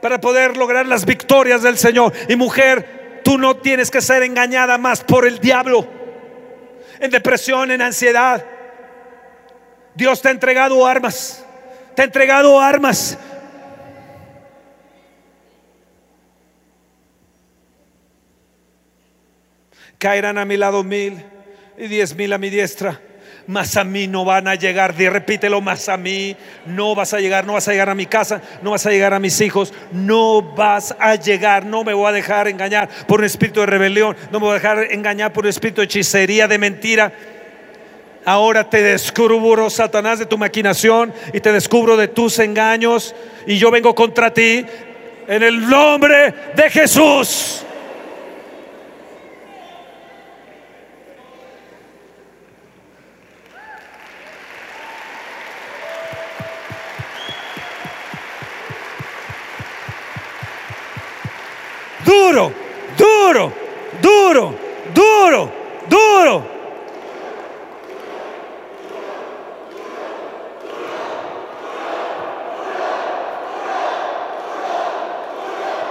para poder lograr las victorias del Señor. Y mujer, tú no tienes que ser engañada más por el diablo. En depresión, en ansiedad. Dios te ha entregado armas. Te ha entregado armas. Caerán a mi lado mil y diez mil a mi diestra más a mí no van a llegar. repítelo, más a mí no vas a llegar, no vas a llegar a mi casa, no vas a llegar a mis hijos, no vas a llegar, no me voy a dejar engañar por un espíritu de rebelión, no me voy a dejar engañar por un espíritu de hechicería, de mentira. Ahora te descubro, Satanás, de tu maquinación y te descubro de tus engaños y yo vengo contra ti en el nombre de Jesús. Duro, duro, duro, duro, duro.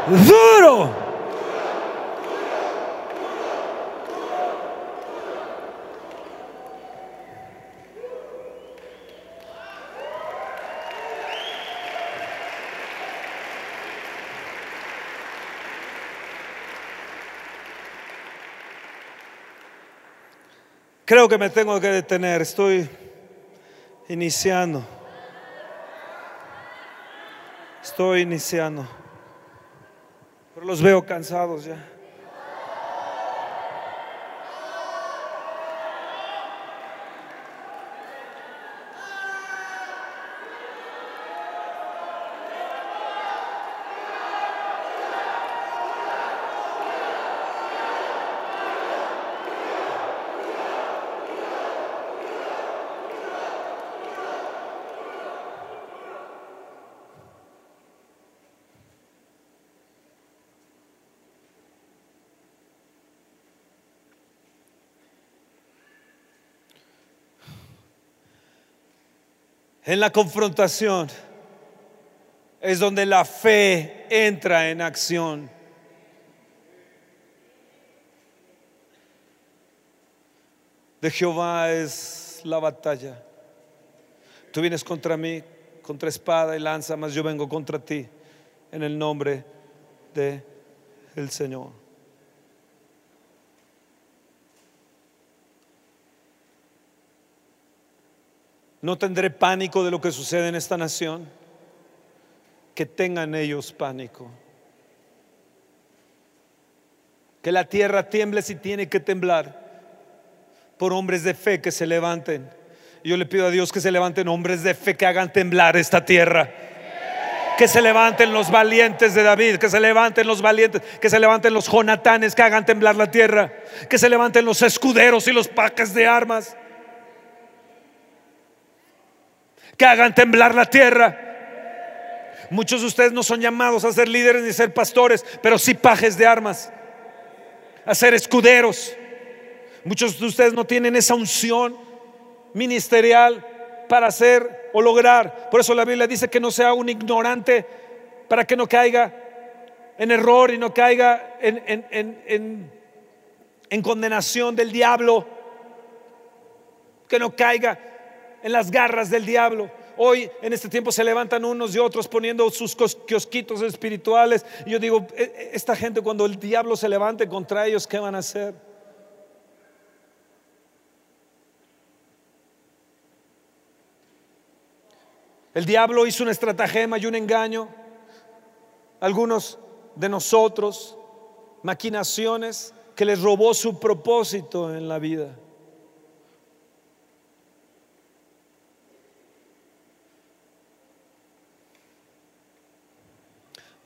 Duro. Creo que me tengo que detener, estoy iniciando. Estoy iniciando. Pero los veo cansados ya. En la confrontación es donde la fe entra en acción. De Jehová es la batalla. Tú vienes contra mí, contra espada y lanza, mas yo vengo contra ti en el nombre de el Señor. No tendré pánico de lo que sucede en esta nación. Que tengan ellos pánico. Que la tierra tiemble si tiene que temblar por hombres de fe que se levanten. Yo le pido a Dios que se levanten hombres de fe que hagan temblar esta tierra. Que se levanten los valientes de David, que se levanten los valientes, que se levanten los jonatanes que hagan temblar la tierra, que se levanten los escuderos y los paques de armas que hagan temblar la tierra. Muchos de ustedes no son llamados a ser líderes ni ser pastores, pero sí pajes de armas, a ser escuderos. Muchos de ustedes no tienen esa unción ministerial para hacer o lograr. Por eso la Biblia dice que no sea un ignorante para que no caiga en error y no caiga en, en, en condenación del diablo, que no caiga en las garras del diablo. Hoy en este tiempo se levantan unos y otros poniendo sus kiosquitos espirituales. Y yo digo, e, e, esta gente cuando el diablo se levante contra ellos, ¿qué van a hacer? El diablo hizo un estratagema y un engaño. Algunos de nosotros, maquinaciones que les robó su propósito en la vida.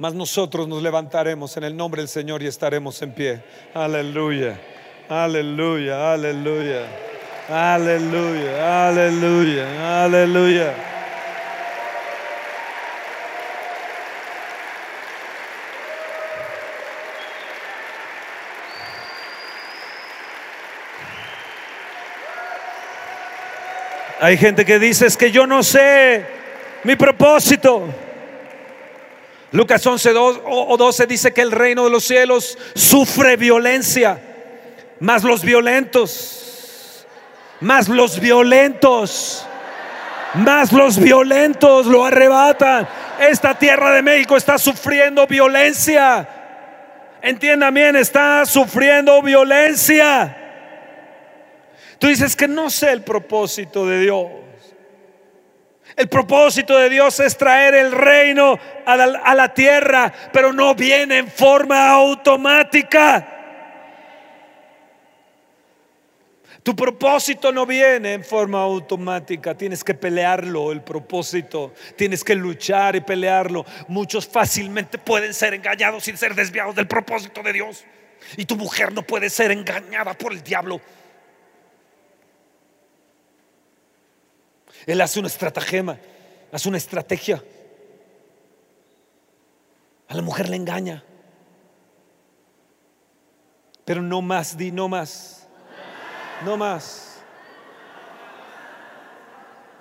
Mas nosotros nos levantaremos en el nombre del Señor y estaremos en pie. Aleluya, aleluya, aleluya, aleluya, aleluya, aleluya. Hay gente que dice es que yo no sé mi propósito. Lucas 11 o 12 dice que el reino de los cielos sufre violencia, más los violentos, más los violentos, más los violentos lo arrebatan. Esta tierra de México está sufriendo violencia. Entienda bien, está sufriendo violencia. Tú dices que no sé el propósito de Dios. El propósito de Dios es traer el reino a la, tierra, pero no viene en forma automática. Tu propósito no viene en forma automática, tienes que pelearlo, el propósito, tienes que luchar y pelearlo. Muchos fácilmente pueden ser engañados sin ser desviados del propósito de Dios. Y tu mujer no puede ser engañada por el diablo. Él hace una estratagema, hace una estrategia. A la mujer le engaña. Pero no más, di no más. No más.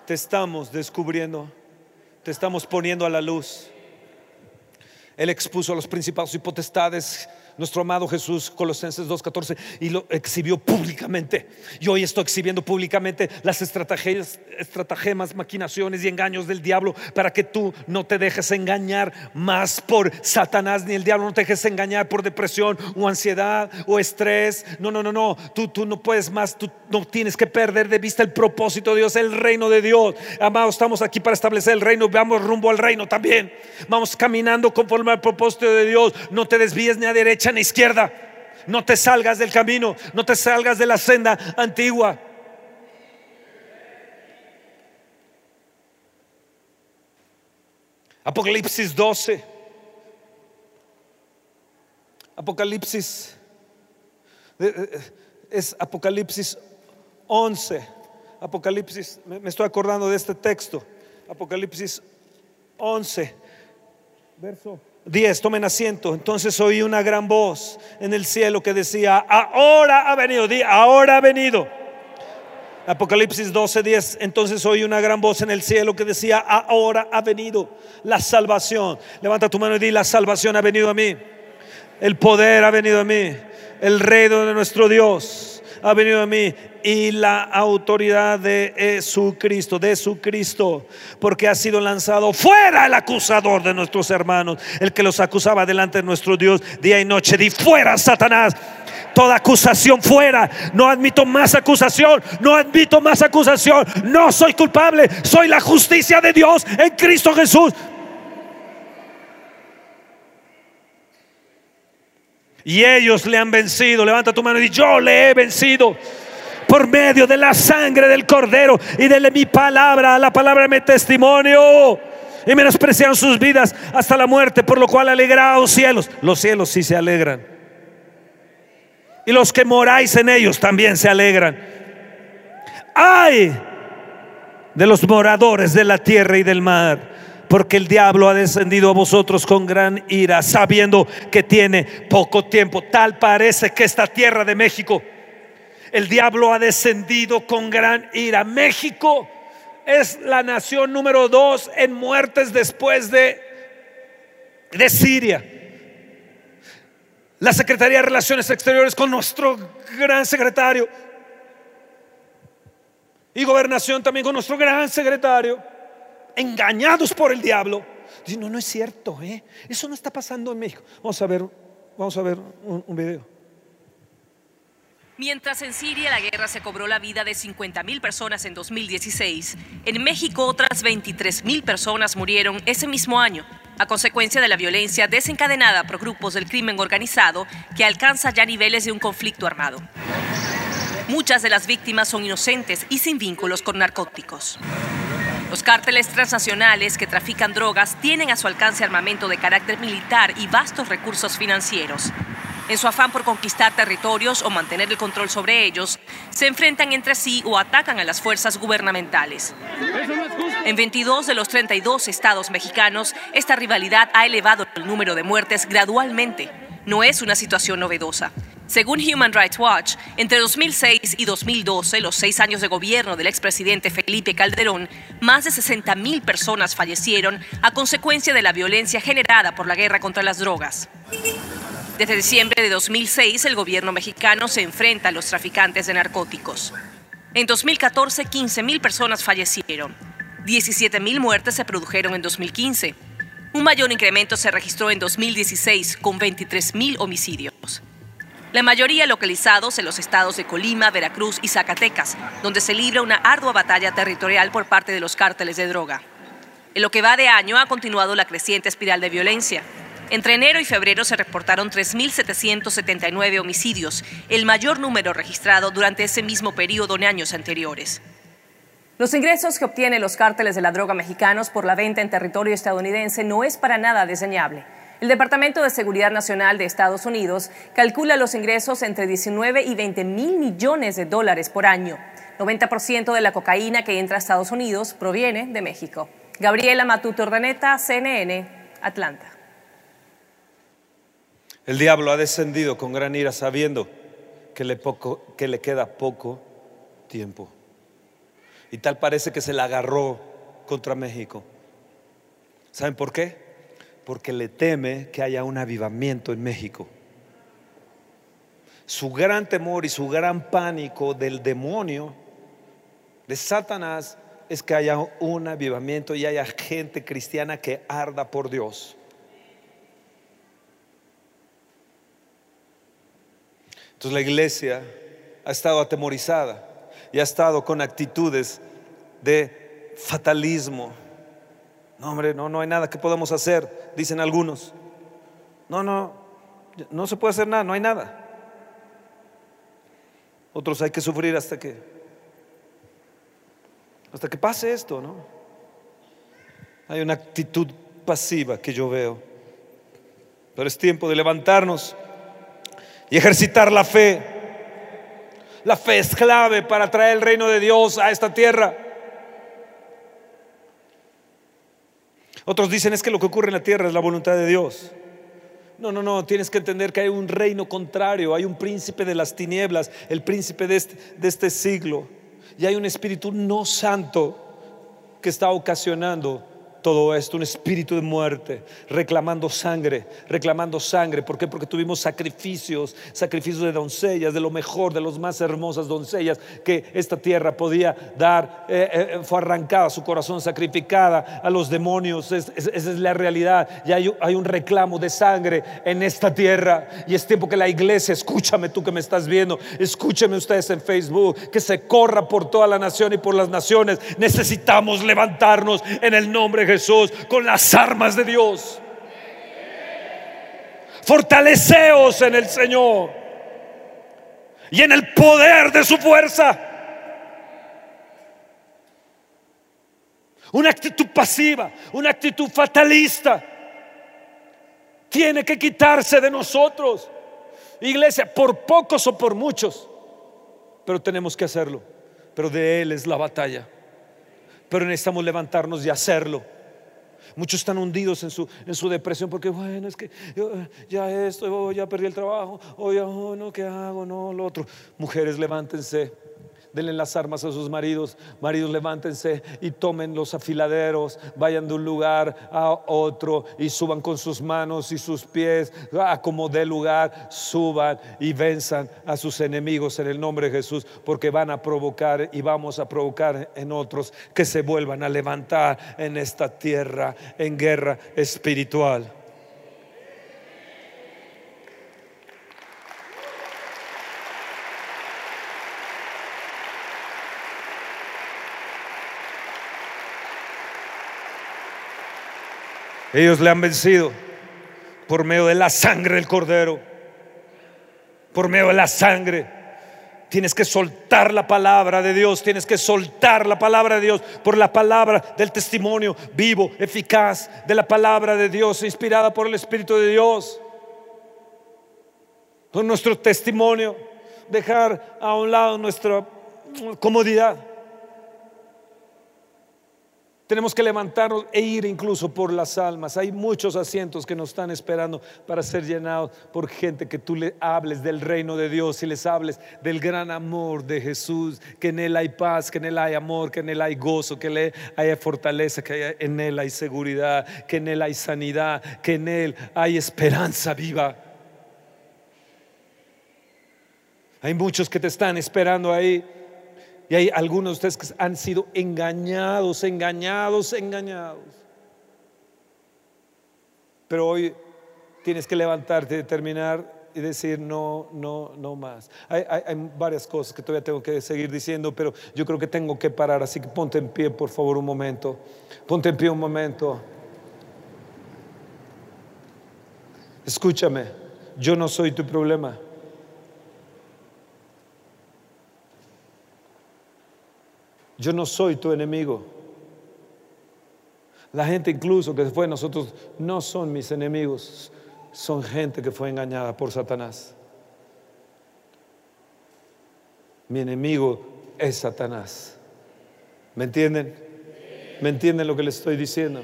Te estamos descubriendo, te estamos poniendo a la luz. Él expuso a los principados y potestades nuestro amado Jesús, Colosenses 2.14, y lo exhibió públicamente. Y hoy estoy exhibiendo públicamente las estrategias, estratagemas, maquinaciones y engaños del diablo para que tú no te dejes engañar más por Satanás ni el diablo, no te dejes engañar por depresión o ansiedad o estrés. No, no, no, no. Tú, tú no puedes más, tú no tienes que perder de vista el propósito de Dios, el reino de Dios. Amados, estamos aquí para establecer el reino, veamos rumbo al reino también. Vamos caminando conforme al propósito de Dios. No te desvíes ni a derecha izquierda. No te salgas del camino, no te salgas de la senda antigua. Apocalipsis 12. Apocalipsis es Apocalipsis 11. Apocalipsis, me estoy acordando de este texto. Apocalipsis 11, verso 10, tomen asiento. Entonces oí una gran voz en el cielo que decía, ahora ha venido, di, ahora ha venido. Apocalipsis 12:10, entonces oí una gran voz en el cielo que decía, ahora ha venido la salvación. Levanta tu mano y di, la salvación ha venido a mí. El poder ha venido a mí. El reino de nuestro Dios ha venido a mí. Y la autoridad de Jesucristo, de Jesucristo, porque ha sido lanzado fuera el acusador de nuestros hermanos, el que los acusaba delante de nuestro Dios día y noche. Di fuera, Satanás toda acusación fuera. No admito más acusación, no admito más acusación. No soy culpable, soy la justicia de Dios en Cristo Jesús. Y ellos le han vencido. Levanta tu mano y yo le he vencido por medio de la sangre del cordero y de mi palabra, la palabra de mi testimonio. Y menospreciaron sus vidas hasta la muerte, por lo cual alegraos cielos. Los cielos sí se alegran. Y los que moráis en ellos también se alegran. Ay de los moradores de la tierra y del mar porque el diablo ha descendido a vosotros con gran ira, sabiendo que tiene poco tiempo. Tal parece que esta tierra de México, el diablo ha descendido con gran ira. México es la nación número dos en muertes después de, de Siria. La Secretaría de Relaciones Exteriores con nuestro gran secretario. Y gobernación también con nuestro gran secretario engañados por el diablo. Dice, no, no es cierto, ¿eh? eso no está pasando en México. Vamos a ver, vamos a ver un, un video. Mientras en Siria la guerra se cobró la vida de 50 mil personas en 2016, en México otras 23 mil personas murieron ese mismo año a consecuencia de la violencia desencadenada por grupos del crimen organizado que alcanza ya niveles de un conflicto armado. Muchas de las víctimas son inocentes y sin vínculos con narcóticos. Los cárteles transnacionales que trafican drogas tienen a su alcance armamento de carácter militar y vastos recursos financieros. En su afán por conquistar territorios o mantener el control sobre ellos, se enfrentan entre sí o atacan a las fuerzas gubernamentales. En 22 de los 32 estados mexicanos, esta rivalidad ha elevado el número de muertes gradualmente. No es una situación novedosa. Según Human Rights Watch, entre 2006 y 2012, los seis años de gobierno del expresidente Felipe Calderón, más de 60.000 personas fallecieron a consecuencia de la violencia generada por la guerra contra las drogas. Desde diciembre de 2006, el gobierno mexicano se enfrenta a los traficantes de narcóticos. En 2014, 15.000 personas fallecieron. 17.000 muertes se produjeron en 2015. Un mayor incremento se registró en 2016 con 23.000 homicidios la mayoría localizados en los estados de Colima, Veracruz y Zacatecas, donde se libra una ardua batalla territorial por parte de los cárteles de droga. En lo que va de año ha continuado la creciente espiral de violencia. Entre enero y febrero se reportaron 3.779 homicidios, el mayor número registrado durante ese mismo periodo en años anteriores. Los ingresos que obtienen los cárteles de la droga mexicanos por la venta en territorio estadounidense no es para nada diseñable. El Departamento de Seguridad Nacional de Estados Unidos calcula los ingresos entre 19 y 20 mil millones de dólares por año. 90% de la cocaína que entra a Estados Unidos proviene de México. Gabriela Matute Ordaneta, CNN, Atlanta. El diablo ha descendido con gran ira sabiendo que le, que le queda poco tiempo. Y tal parece que se la agarró contra México. ¿Saben por qué? Porque le teme que haya un avivamiento en México. Su gran temor y su gran pánico del demonio, de Satanás, es que haya un avivamiento y haya gente cristiana que arda por Dios. Entonces la iglesia ha estado atemorizada y ha estado con actitudes de fatalismo, no, hombre, no, no hay nada que podamos hacer, dicen algunos. No, no, no se puede hacer nada, no hay nada. Otros hay que sufrir hasta que hasta que pase esto, ¿no? Hay una actitud pasiva que yo veo. Pero es tiempo de levantarnos y ejercitar la fe. La fe es clave para traer el reino de Dios a esta tierra. Otros dicen es que lo que ocurre en la tierra es la voluntad de Dios. No, no, no, tienes que entender que hay un reino contrario, hay un príncipe de las tinieblas, el príncipe de este, de este siglo. Y hay un espíritu no santo que está ocasionando todo esto, un espíritu de muerte, reclamando sangre, reclamando sangre. ¿Por qué? Porque tuvimos sacrificios, sacrificios de doncellas, de lo mejor, de los más hermosas doncellas que esta tierra podía dar. Eh, eh, fue arrancada su corazón, sacrificada a los demonios. esa es la realidad. Y hay, hay un reclamo de sangre en esta tierra. Y es tiempo que la iglesia, escúchame tú que me estás viendo, escúchame ustedes en Facebook, que se corra por toda la nación y por las naciones. Necesitamos levantarnos en el nombre de Jesús con las armas de Dios. Fortaleceos en el Señor y en el poder de su fuerza. Una actitud pasiva, una actitud fatalista, tiene que quitarse de nosotros. Iglesia, por pocos o por muchos, pero tenemos que hacerlo. Pero de Él es la batalla. Pero necesitamos levantarnos y hacerlo. Muchos están hundidos en su, en su depresión porque, bueno, es que ya esto, ya perdí el trabajo, o ya, oh, no, ¿qué hago? No, lo otro. Mujeres, levántense denle las armas a sus maridos, maridos levántense y tomen los afiladeros, vayan de un lugar a otro y suban con sus manos y sus pies, a como de lugar, suban y venzan a sus enemigos en el nombre de Jesús, porque van a provocar y vamos a provocar en otros que se vuelvan a levantar en esta tierra en guerra espiritual. Ellos le han vencido por medio de la sangre del cordero. Por medio de la sangre. Tienes que soltar la palabra de Dios, tienes que soltar la palabra de Dios por la palabra del testimonio vivo, eficaz de la palabra de Dios, inspirada por el Espíritu de Dios. Por nuestro testimonio, dejar a un lado nuestra comodidad tenemos que levantarnos e ir incluso por las almas. Hay muchos asientos que nos están esperando para ser llenados por gente que tú le hables del reino de Dios y les hables del gran amor de Jesús, que en Él hay paz, que en Él hay amor, que en Él hay gozo, que en Él hay fortaleza, que en Él hay seguridad, que en Él hay sanidad, que en Él hay esperanza viva. Hay muchos que te están esperando ahí. Y hay algunos de ustedes que han sido engañados, engañados, engañados. Pero hoy tienes que levantarte, determinar y decir no, no, no más. Hay, varias cosas que todavía tengo que seguir diciendo, pero yo creo que tengo que parar. Así que ponte en pie, por favor, un momento. Ponte en pie un momento. Escúchame, yo no soy tu problema. Yo no soy tu enemigo. La gente incluso que fue nosotros no son mis enemigos, son gente que fue engañada por Satanás. Mi enemigo es Satanás. ¿Me entienden? ¿Me entienden lo que les estoy diciendo?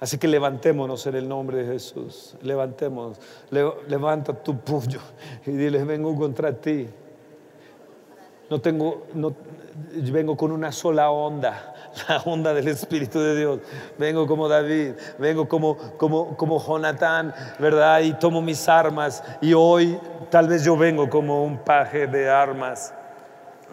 Así que levantémonos en el nombre de Jesús. Levantémonos. levanta tu puño y dile, vengo contra ti no tengo, no, vengo con una sola onda, la onda del Espíritu de Dios. Vengo como David, vengo como, como, como Jonatán, ¿verdad? Y tomo mis armas. Y hoy tal vez yo vengo como un paje de armas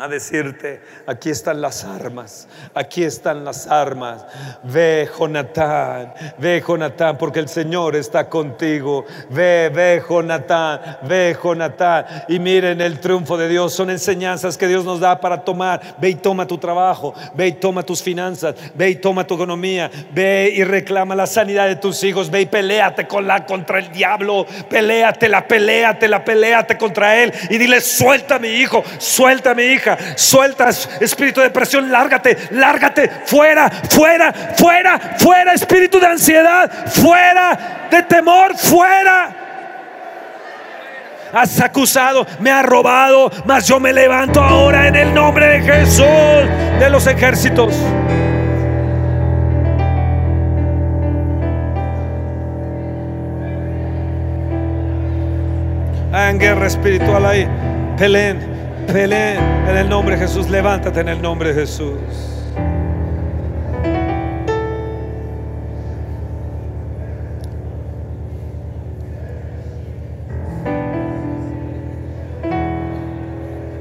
a decirte, aquí están las armas, aquí están las armas. Ve, Jonatán, ve, Jonatán, porque el Señor está contigo. Ve, ve, Jonatán, ve, Jonatán. Y miren el triunfo de Dios, son enseñanzas que Dios nos da para tomar. Ve y toma tu trabajo, ve y toma tus finanzas, ve y toma tu economía, ve y reclama la sanidad de tus hijos, ve y peleate con la, contra el diablo, peleatela, peleatela, peleate contra él y dile, suelta a mi hijo, suelta a mi hija sueltas, espíritu de presión, lárgate, lárgate, fuera, fuera, fuera, fuera, espíritu de ansiedad, fuera de temor, fuera. Has acusado, me ha robado, mas yo me levanto ahora en el nombre de Jesús de los ejércitos. En guerra espiritual ahí, peleen Peleen en el nombre de Jesús. Levántate en el nombre de Jesús.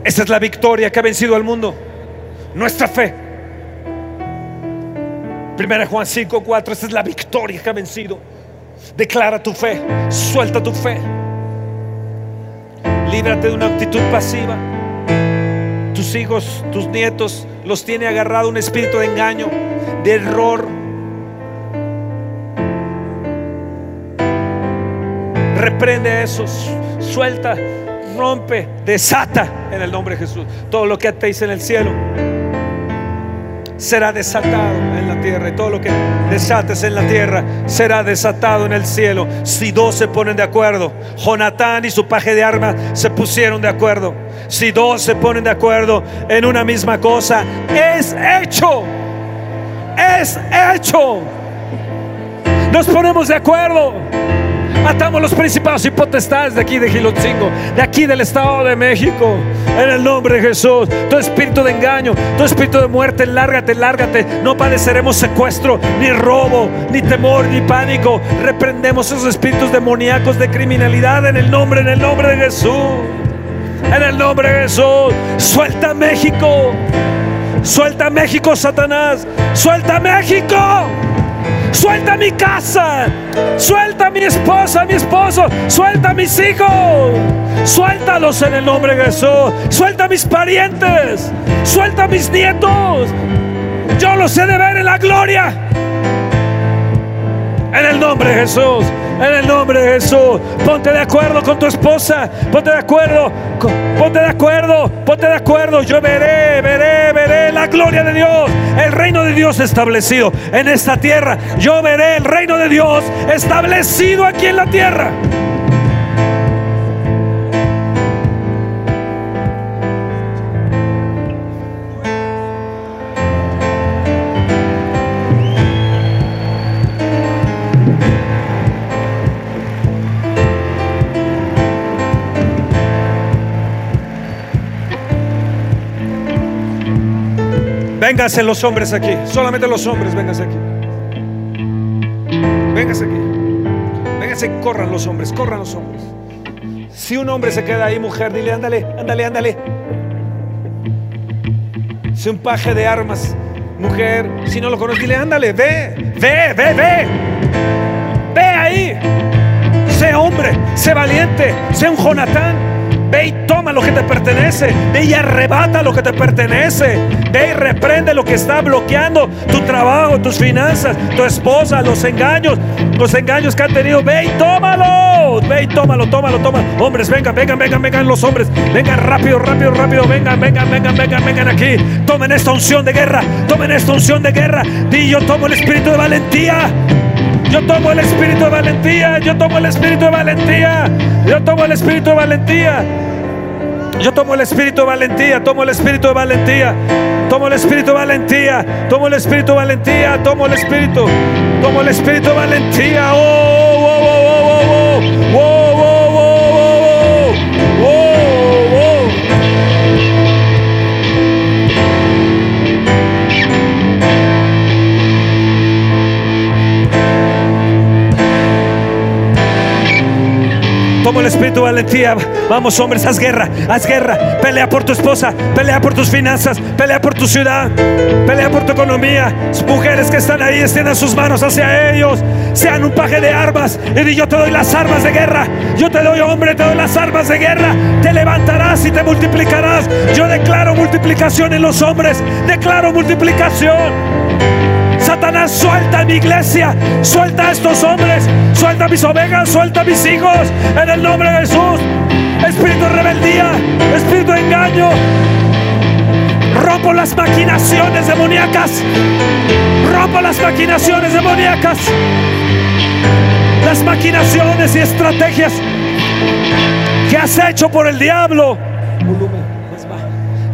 Esa es la victoria que ha vencido al mundo. Nuestra fe. Primera Juan 5, 4. Esa es la victoria que ha vencido. Declara tu fe. Suelta tu fe. Líbrate de una actitud pasiva. Tus hijos, tus nietos los tiene agarrado un espíritu de engaño, de error. Reprende eso. Suelta rompe, desata en el nombre de Jesús. Todo lo que atéis en el cielo será desatado tierra. Y todo lo que desates en la tierra será desatado en el cielo. Si dos se ponen de acuerdo, Jonatán y su paje de armas se pusieron de acuerdo. Si dos se ponen de acuerdo en una misma cosa, es hecho. Es hecho. Nos ponemos de acuerdo. Atamos los principados y potestades de aquí de Gilotzingo, de aquí del Estado de México. En el nombre de Jesús. Todo espíritu de engaño, todo espíritu de muerte, lárgate, lárgate. No padeceremos secuestro, ni robo, ni temor, ni pánico. Reprendemos esos espíritus demoníacos de criminalidad en el nombre, en el nombre de Jesús. En el nombre de Jesús. Suelta México. Suelta México, Satanás. Suelta México. Suelta mi casa. Suelta mi esposa, mi esposo. Suelta mis hijos. Suéltalos en el nombre de Jesús. Suelta mis parientes. Suelta mis nietos. Yo los he de ver en la gloria. En el nombre de Jesús. En el nombre de Jesús. Ponte de acuerdo con tu esposa. Ponte de acuerdo. Ponte de acuerdo. Ponte de acuerdo. Yo veré, veré, veré la gloria de Dios. El reino de Dios establecido en esta tierra. Yo veré el reino de Dios establecido aquí en la tierra. Vénganse los hombres aquí. Solamente los hombres, vénganse aquí. Vénganse aquí. Vénganse, corran los hombres, corran los hombres. Si un hombre se queda ahí, mujer, dile, ándale, ándale, ándale. Si un paje de armas, mujer, si no lo conoces, dile, ándale, ve, ve, ve, ve. Ve ahí. Sé hombre, sé valiente, sé un Jonatán. Ve y toma lo que te pertenece. Ve y arrebata lo que te pertenece. Ve y reprende lo que está bloqueando tu trabajo, tus finanzas, tu esposa, los engaños, los engaños que han tenido. Ve y tómalo. Ve y tómalo, tómalo, tómalo. Hombres, vengan, vengan, vengan, vengan los hombres. Vengan rápido, rápido, rápido. Vengan, vengan, vengan, vengan, vengan aquí. Tomen esta unción de guerra. Tomen esta unción de guerra. Y yo tomo el espíritu de valentía. Yo tomo el espíritu de valentía. Yo tomo el espíritu de valentía. Yo tomo el espíritu de valentía. Yo tomo el espíritu de valentía. Tomo el espíritu de valentía. Tomo el espíritu de valentía. Tomo el espíritu de valentía. Tomo el espíritu. Tomo el espíritu de valentía. Oh, Tomo el espíritu de valentía. Vamos, hombres, haz guerra, haz guerra. Pelea por tu esposa, pelea por tus finanzas, pelea por tu ciudad, pelea por tu economía. Mujeres que están ahí, extiendan sus manos hacia ellos. Sean un paje de armas. Y yo te doy las armas de guerra. Yo te doy, hombre, te doy las armas de guerra. Te levantarás y te multiplicarás. Yo declaro multiplicación en los hombres. Declaro multiplicación. Satanás, suelta a mi iglesia, suelta a estos hombres, suelta a mis ovejas, suelta a mis hijos, en el nombre de Jesús. Espíritu de rebeldía, espíritu de engaño. Rompo las maquinaciones demoníacas. Rompo las maquinaciones demoníacas. Las maquinaciones y estrategias que has hecho por el diablo.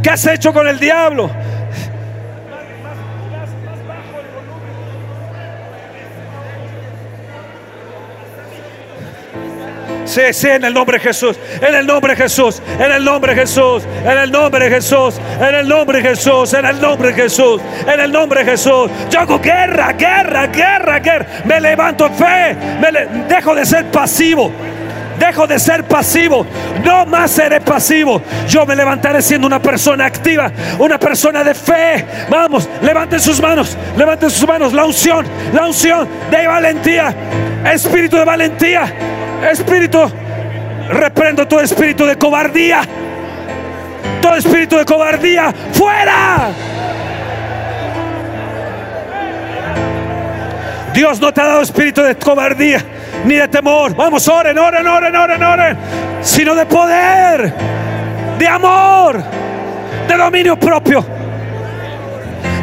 ¿Qué has hecho con el diablo? Sí, en el nombre de Jesús, en el nombre de Jesús, en el nombre de Jesús, en el nombre de Jesús, en el nombre de Jesús, en el nombre de Jesús, en el nombre de Jesús. Yo hago guerra, guerra, guerra, guerra. Me levanto en fe, me dejo de ser pasivo. Dejo de ser pasivo. No más seré pasivo. Yo me levantaré siendo una persona activa, una persona de fe. Vamos, levanten sus manos, levanten sus manos. La unción, la unción de valentía. Espíritu de valentía. Espíritu. Reprendo todo espíritu de cobardía. Todo espíritu de cobardía. Fuera. Dios no te ha dado espíritu de cobardía ni de temor. Vamos, oren, oren, oren, oren, oren. Sino de poder, de amor, de dominio propio.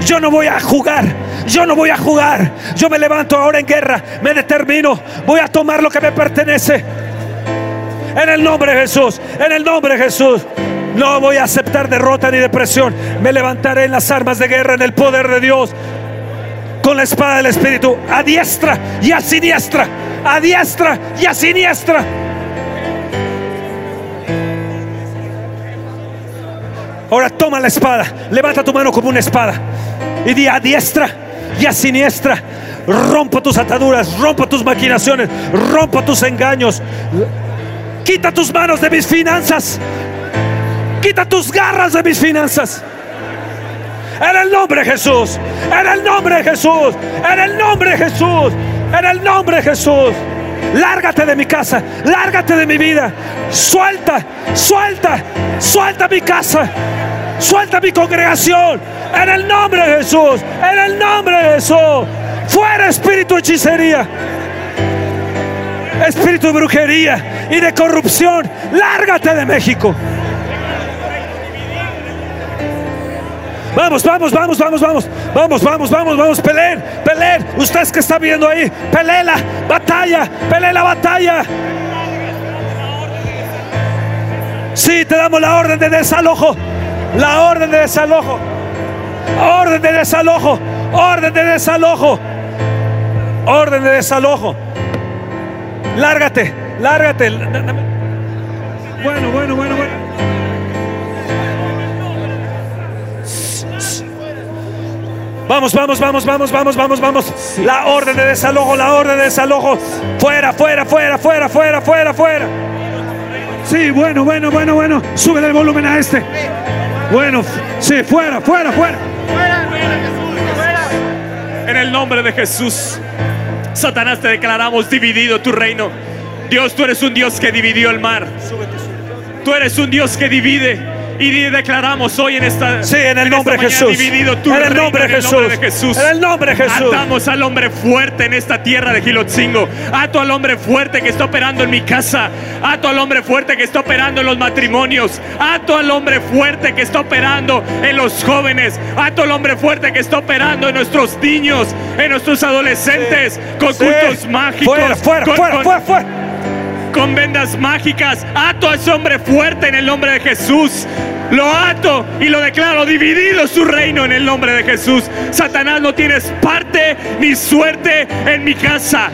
Yo no voy a jugar. Yo no voy a jugar. Yo me levanto ahora en guerra. Me determino. Voy a tomar lo que me pertenece. En el nombre de Jesús. En el nombre de Jesús. No voy a aceptar derrota ni depresión. Me levantaré en las armas de guerra, en el poder de Dios. Con la espada del Espíritu. A diestra y a siniestra a diestra y a siniestra. Ahora toma la espada, levanta tu mano como una espada y di a diestra y a siniestra. Rompo tus ataduras, rompo tus maquinaciones, rompo tus engaños. Quita tus manos de mis finanzas. Quita tus garras de mis finanzas. En el nombre de Jesús. En el nombre de Jesús. En el nombre de Jesús. En el nombre de Jesús. Lárgate de mi casa, lárgate de mi vida. Suelta, suelta, suelta mi casa. Suelta mi congregación. En el nombre de Jesús. En el nombre de Jesús. Fuera espíritu de hechicería. Espíritu de brujería y de corrupción. Lárgate de México. Vamos, vamos, vamos, vamos, vamos. Vamos, vamos, vamos, vamos. Peleen, peleen. Ustedes que están viendo ahí, peleen la batalla, peleen la batalla. Sí, te damos la orden de desalojo. La orden de desalojo. Orden de desalojo. Orden de desalojo. Orden de desalojo. Lárgate, lárgate. Bueno, bueno, bueno, bueno. Vamos, vamos, vamos, vamos, vamos, vamos, vamos. La orden de desalojo, la orden de desalojo. Fuera, fuera, fuera, fuera, fuera, fuera, fuera. Sí, bueno, bueno, bueno, bueno. Sube el volumen a este. Bueno, sí, fuera, fuera, fuera. En el nombre de Jesús, Satanás te declaramos dividido tu reino. Dios, tú eres un Dios que dividió el mar. Tú eres un Dios que divide. Y declaramos hoy en esta. Sí, en el nombre de Jesús. Dividido en el nombre de Jesús. Jesús. En el nombre de Jesús. Atamos al hombre fuerte en esta tierra de Gilotzingo. Ato al hombre fuerte que está operando en mi casa. Ato al hombre fuerte que está operando en los matrimonios. Ato al hombre fuerte que está operando en los jóvenes. Ato al hombre fuerte que está operando en nuestros niños, en nuestros adolescentes, con cultos mágicos. Fuera, fuera, fuera, fuera, fuera con vendas mágicas. Ato a ese hombre fuerte en el nombre de Jesús. Lo ato y lo declaro dividido su reino en el nombre de Jesús. Satanás no tienes parte ni suerte en mi casa.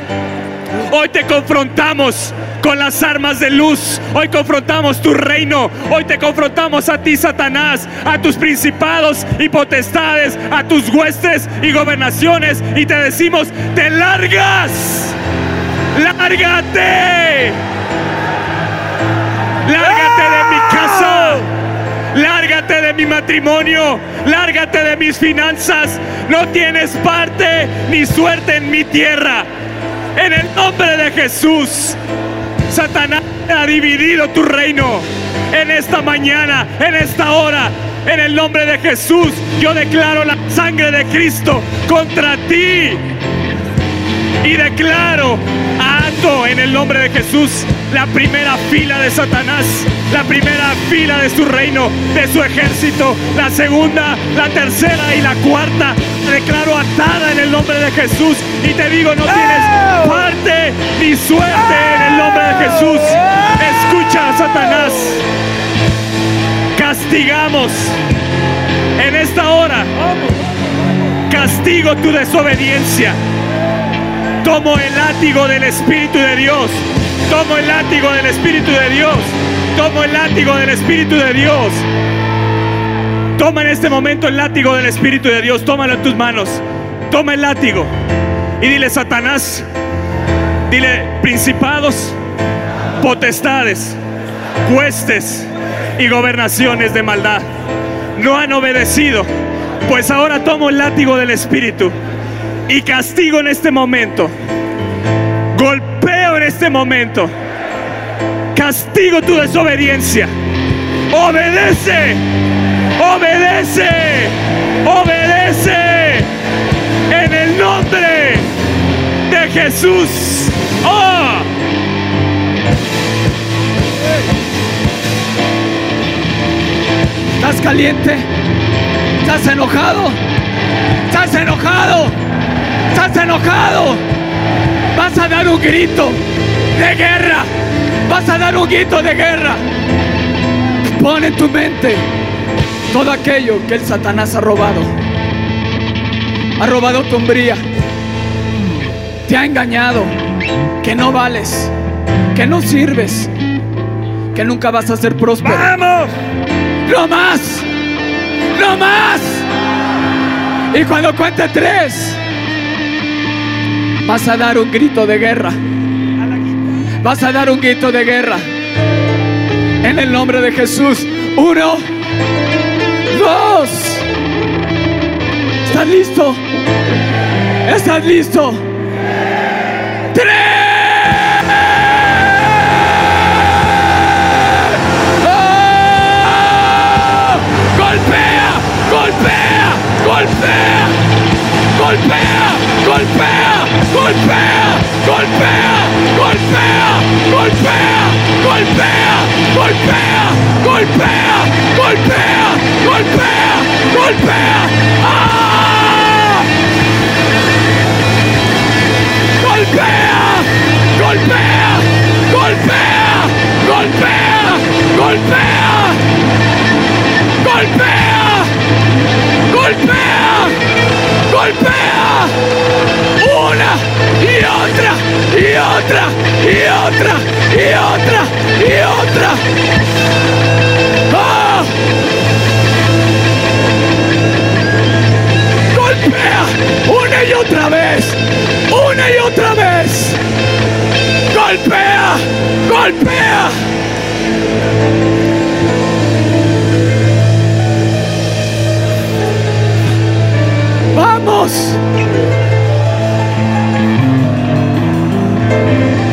Hoy te confrontamos con las armas de luz. Hoy confrontamos tu reino. Hoy te confrontamos a ti, Satanás, a tus principados y potestades, a tus huestes y gobernaciones. Y te decimos, te largas. Lárgate. Lárgate de mi casa. Lárgate de mi matrimonio. Lárgate de mis finanzas. No tienes parte ni suerte en mi tierra. En el nombre de Jesús. Satanás ha dividido tu reino. En esta mañana, en esta hora, en el nombre de Jesús, yo declaro la sangre de Cristo contra ti. Y declaro en el nombre de Jesús la primera fila de Satanás, la primera fila de su reino, de su ejército, la segunda, la tercera y la cuarta. Declaro atada en el nombre de Jesús y te digo, no tienes parte ni suerte en el nombre de Jesús. Escucha a Satanás. Castigamos en esta hora. Castigo tu desobediencia tomo el látigo del Espíritu de Dios Tomo el látigo del Espíritu de Dios. Tomo el látigo del Espíritu de Dios. Toma en este momento el látigo del Espíritu de Dios. Tómalo en tus manos. Toma el látigo. Y dile, Satanás. Dile, principados, potestades, huestes y gobernaciones de maldad. No han obedecido. Pues ahora tomo el látigo del Espíritu. Y castigo en este momento. Golpeo en este momento. Castigo tu desobediencia. Obedece. Obedece. Obedece. En el nombre de Jesús. ¡Oh! ¿Estás caliente? ¿Estás enojado? ¿Estás enojado? ¿Estás enojado? Vas a dar un grito de guerra. Vas a dar un grito de guerra. Pon en tu mente todo aquello que el Satanás ha robado. Ha robado tu hombría. Te ha engañado. Que no vales. Que no sirves. Que nunca vas a ser próspero. ¡Vamos! ¡No más! ¡No más! Y cuando cuente tres, vas a dar un grito de guerra. Vas a dar un grito de guerra. En el nombre de Jesús. Uno, dos. ¿Estás listo? ¿Estás listo? ¡Tres! Golpea, golpea, golpea, ¡Ah! Y otra y otra y otra y otra y otra. ¡Ah! Golpea una y otra vez, una y otra vez. Golpea, golpea. Vamos. Amen.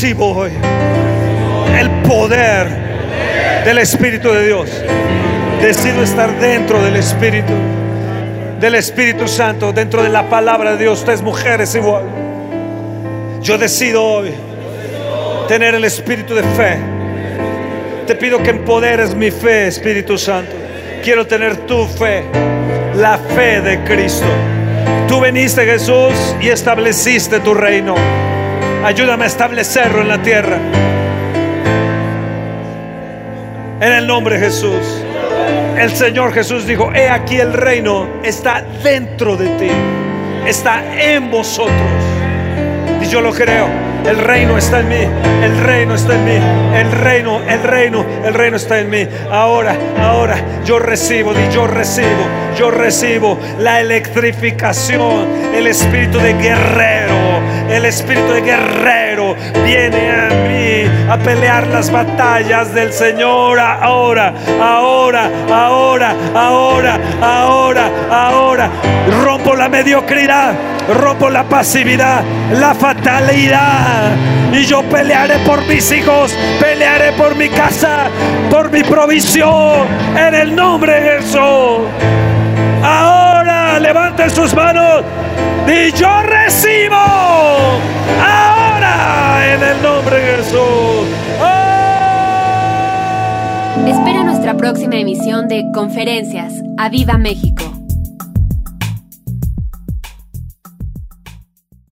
Recibo hoy el poder del Espíritu de Dios. Decido estar dentro del Espíritu, del Espíritu Santo, dentro de la palabra de Dios. Ustedes mujeres igual. Yo decido hoy tener el espíritu de fe. Te pido que empoderes mi fe, Espíritu Santo. Quiero tener tu fe, la fe de Cristo. Tú veniste, Jesús, y estableciste tu reino. Ayúdame a establecerlo en la tierra. En el nombre de Jesús. El Señor Jesús dijo, he aquí el reino está dentro de ti, está en vosotros. Y yo lo creo. El reino está en mí, el reino está en mí, el reino, el reino, el reino está en mí. Ahora, ahora yo recibo, y yo recibo, yo recibo la electrificación, el espíritu de guerrero, el espíritu de guerrero viene a mí a pelear las batallas del Señor ahora, ahora, ahora, ahora, ahora, ahora. Rompo la mediocridad, rompo la pasividad, la fatalidad. Y yo pelearé por mis hijos, pelearé por mi casa, por mi provisión, en el nombre de Jesús. Ahora levanten sus manos y yo recibo. Ahora en el nombre de Jesús. Espera nuestra próxima emisión de Conferencias. ¡A Viva México!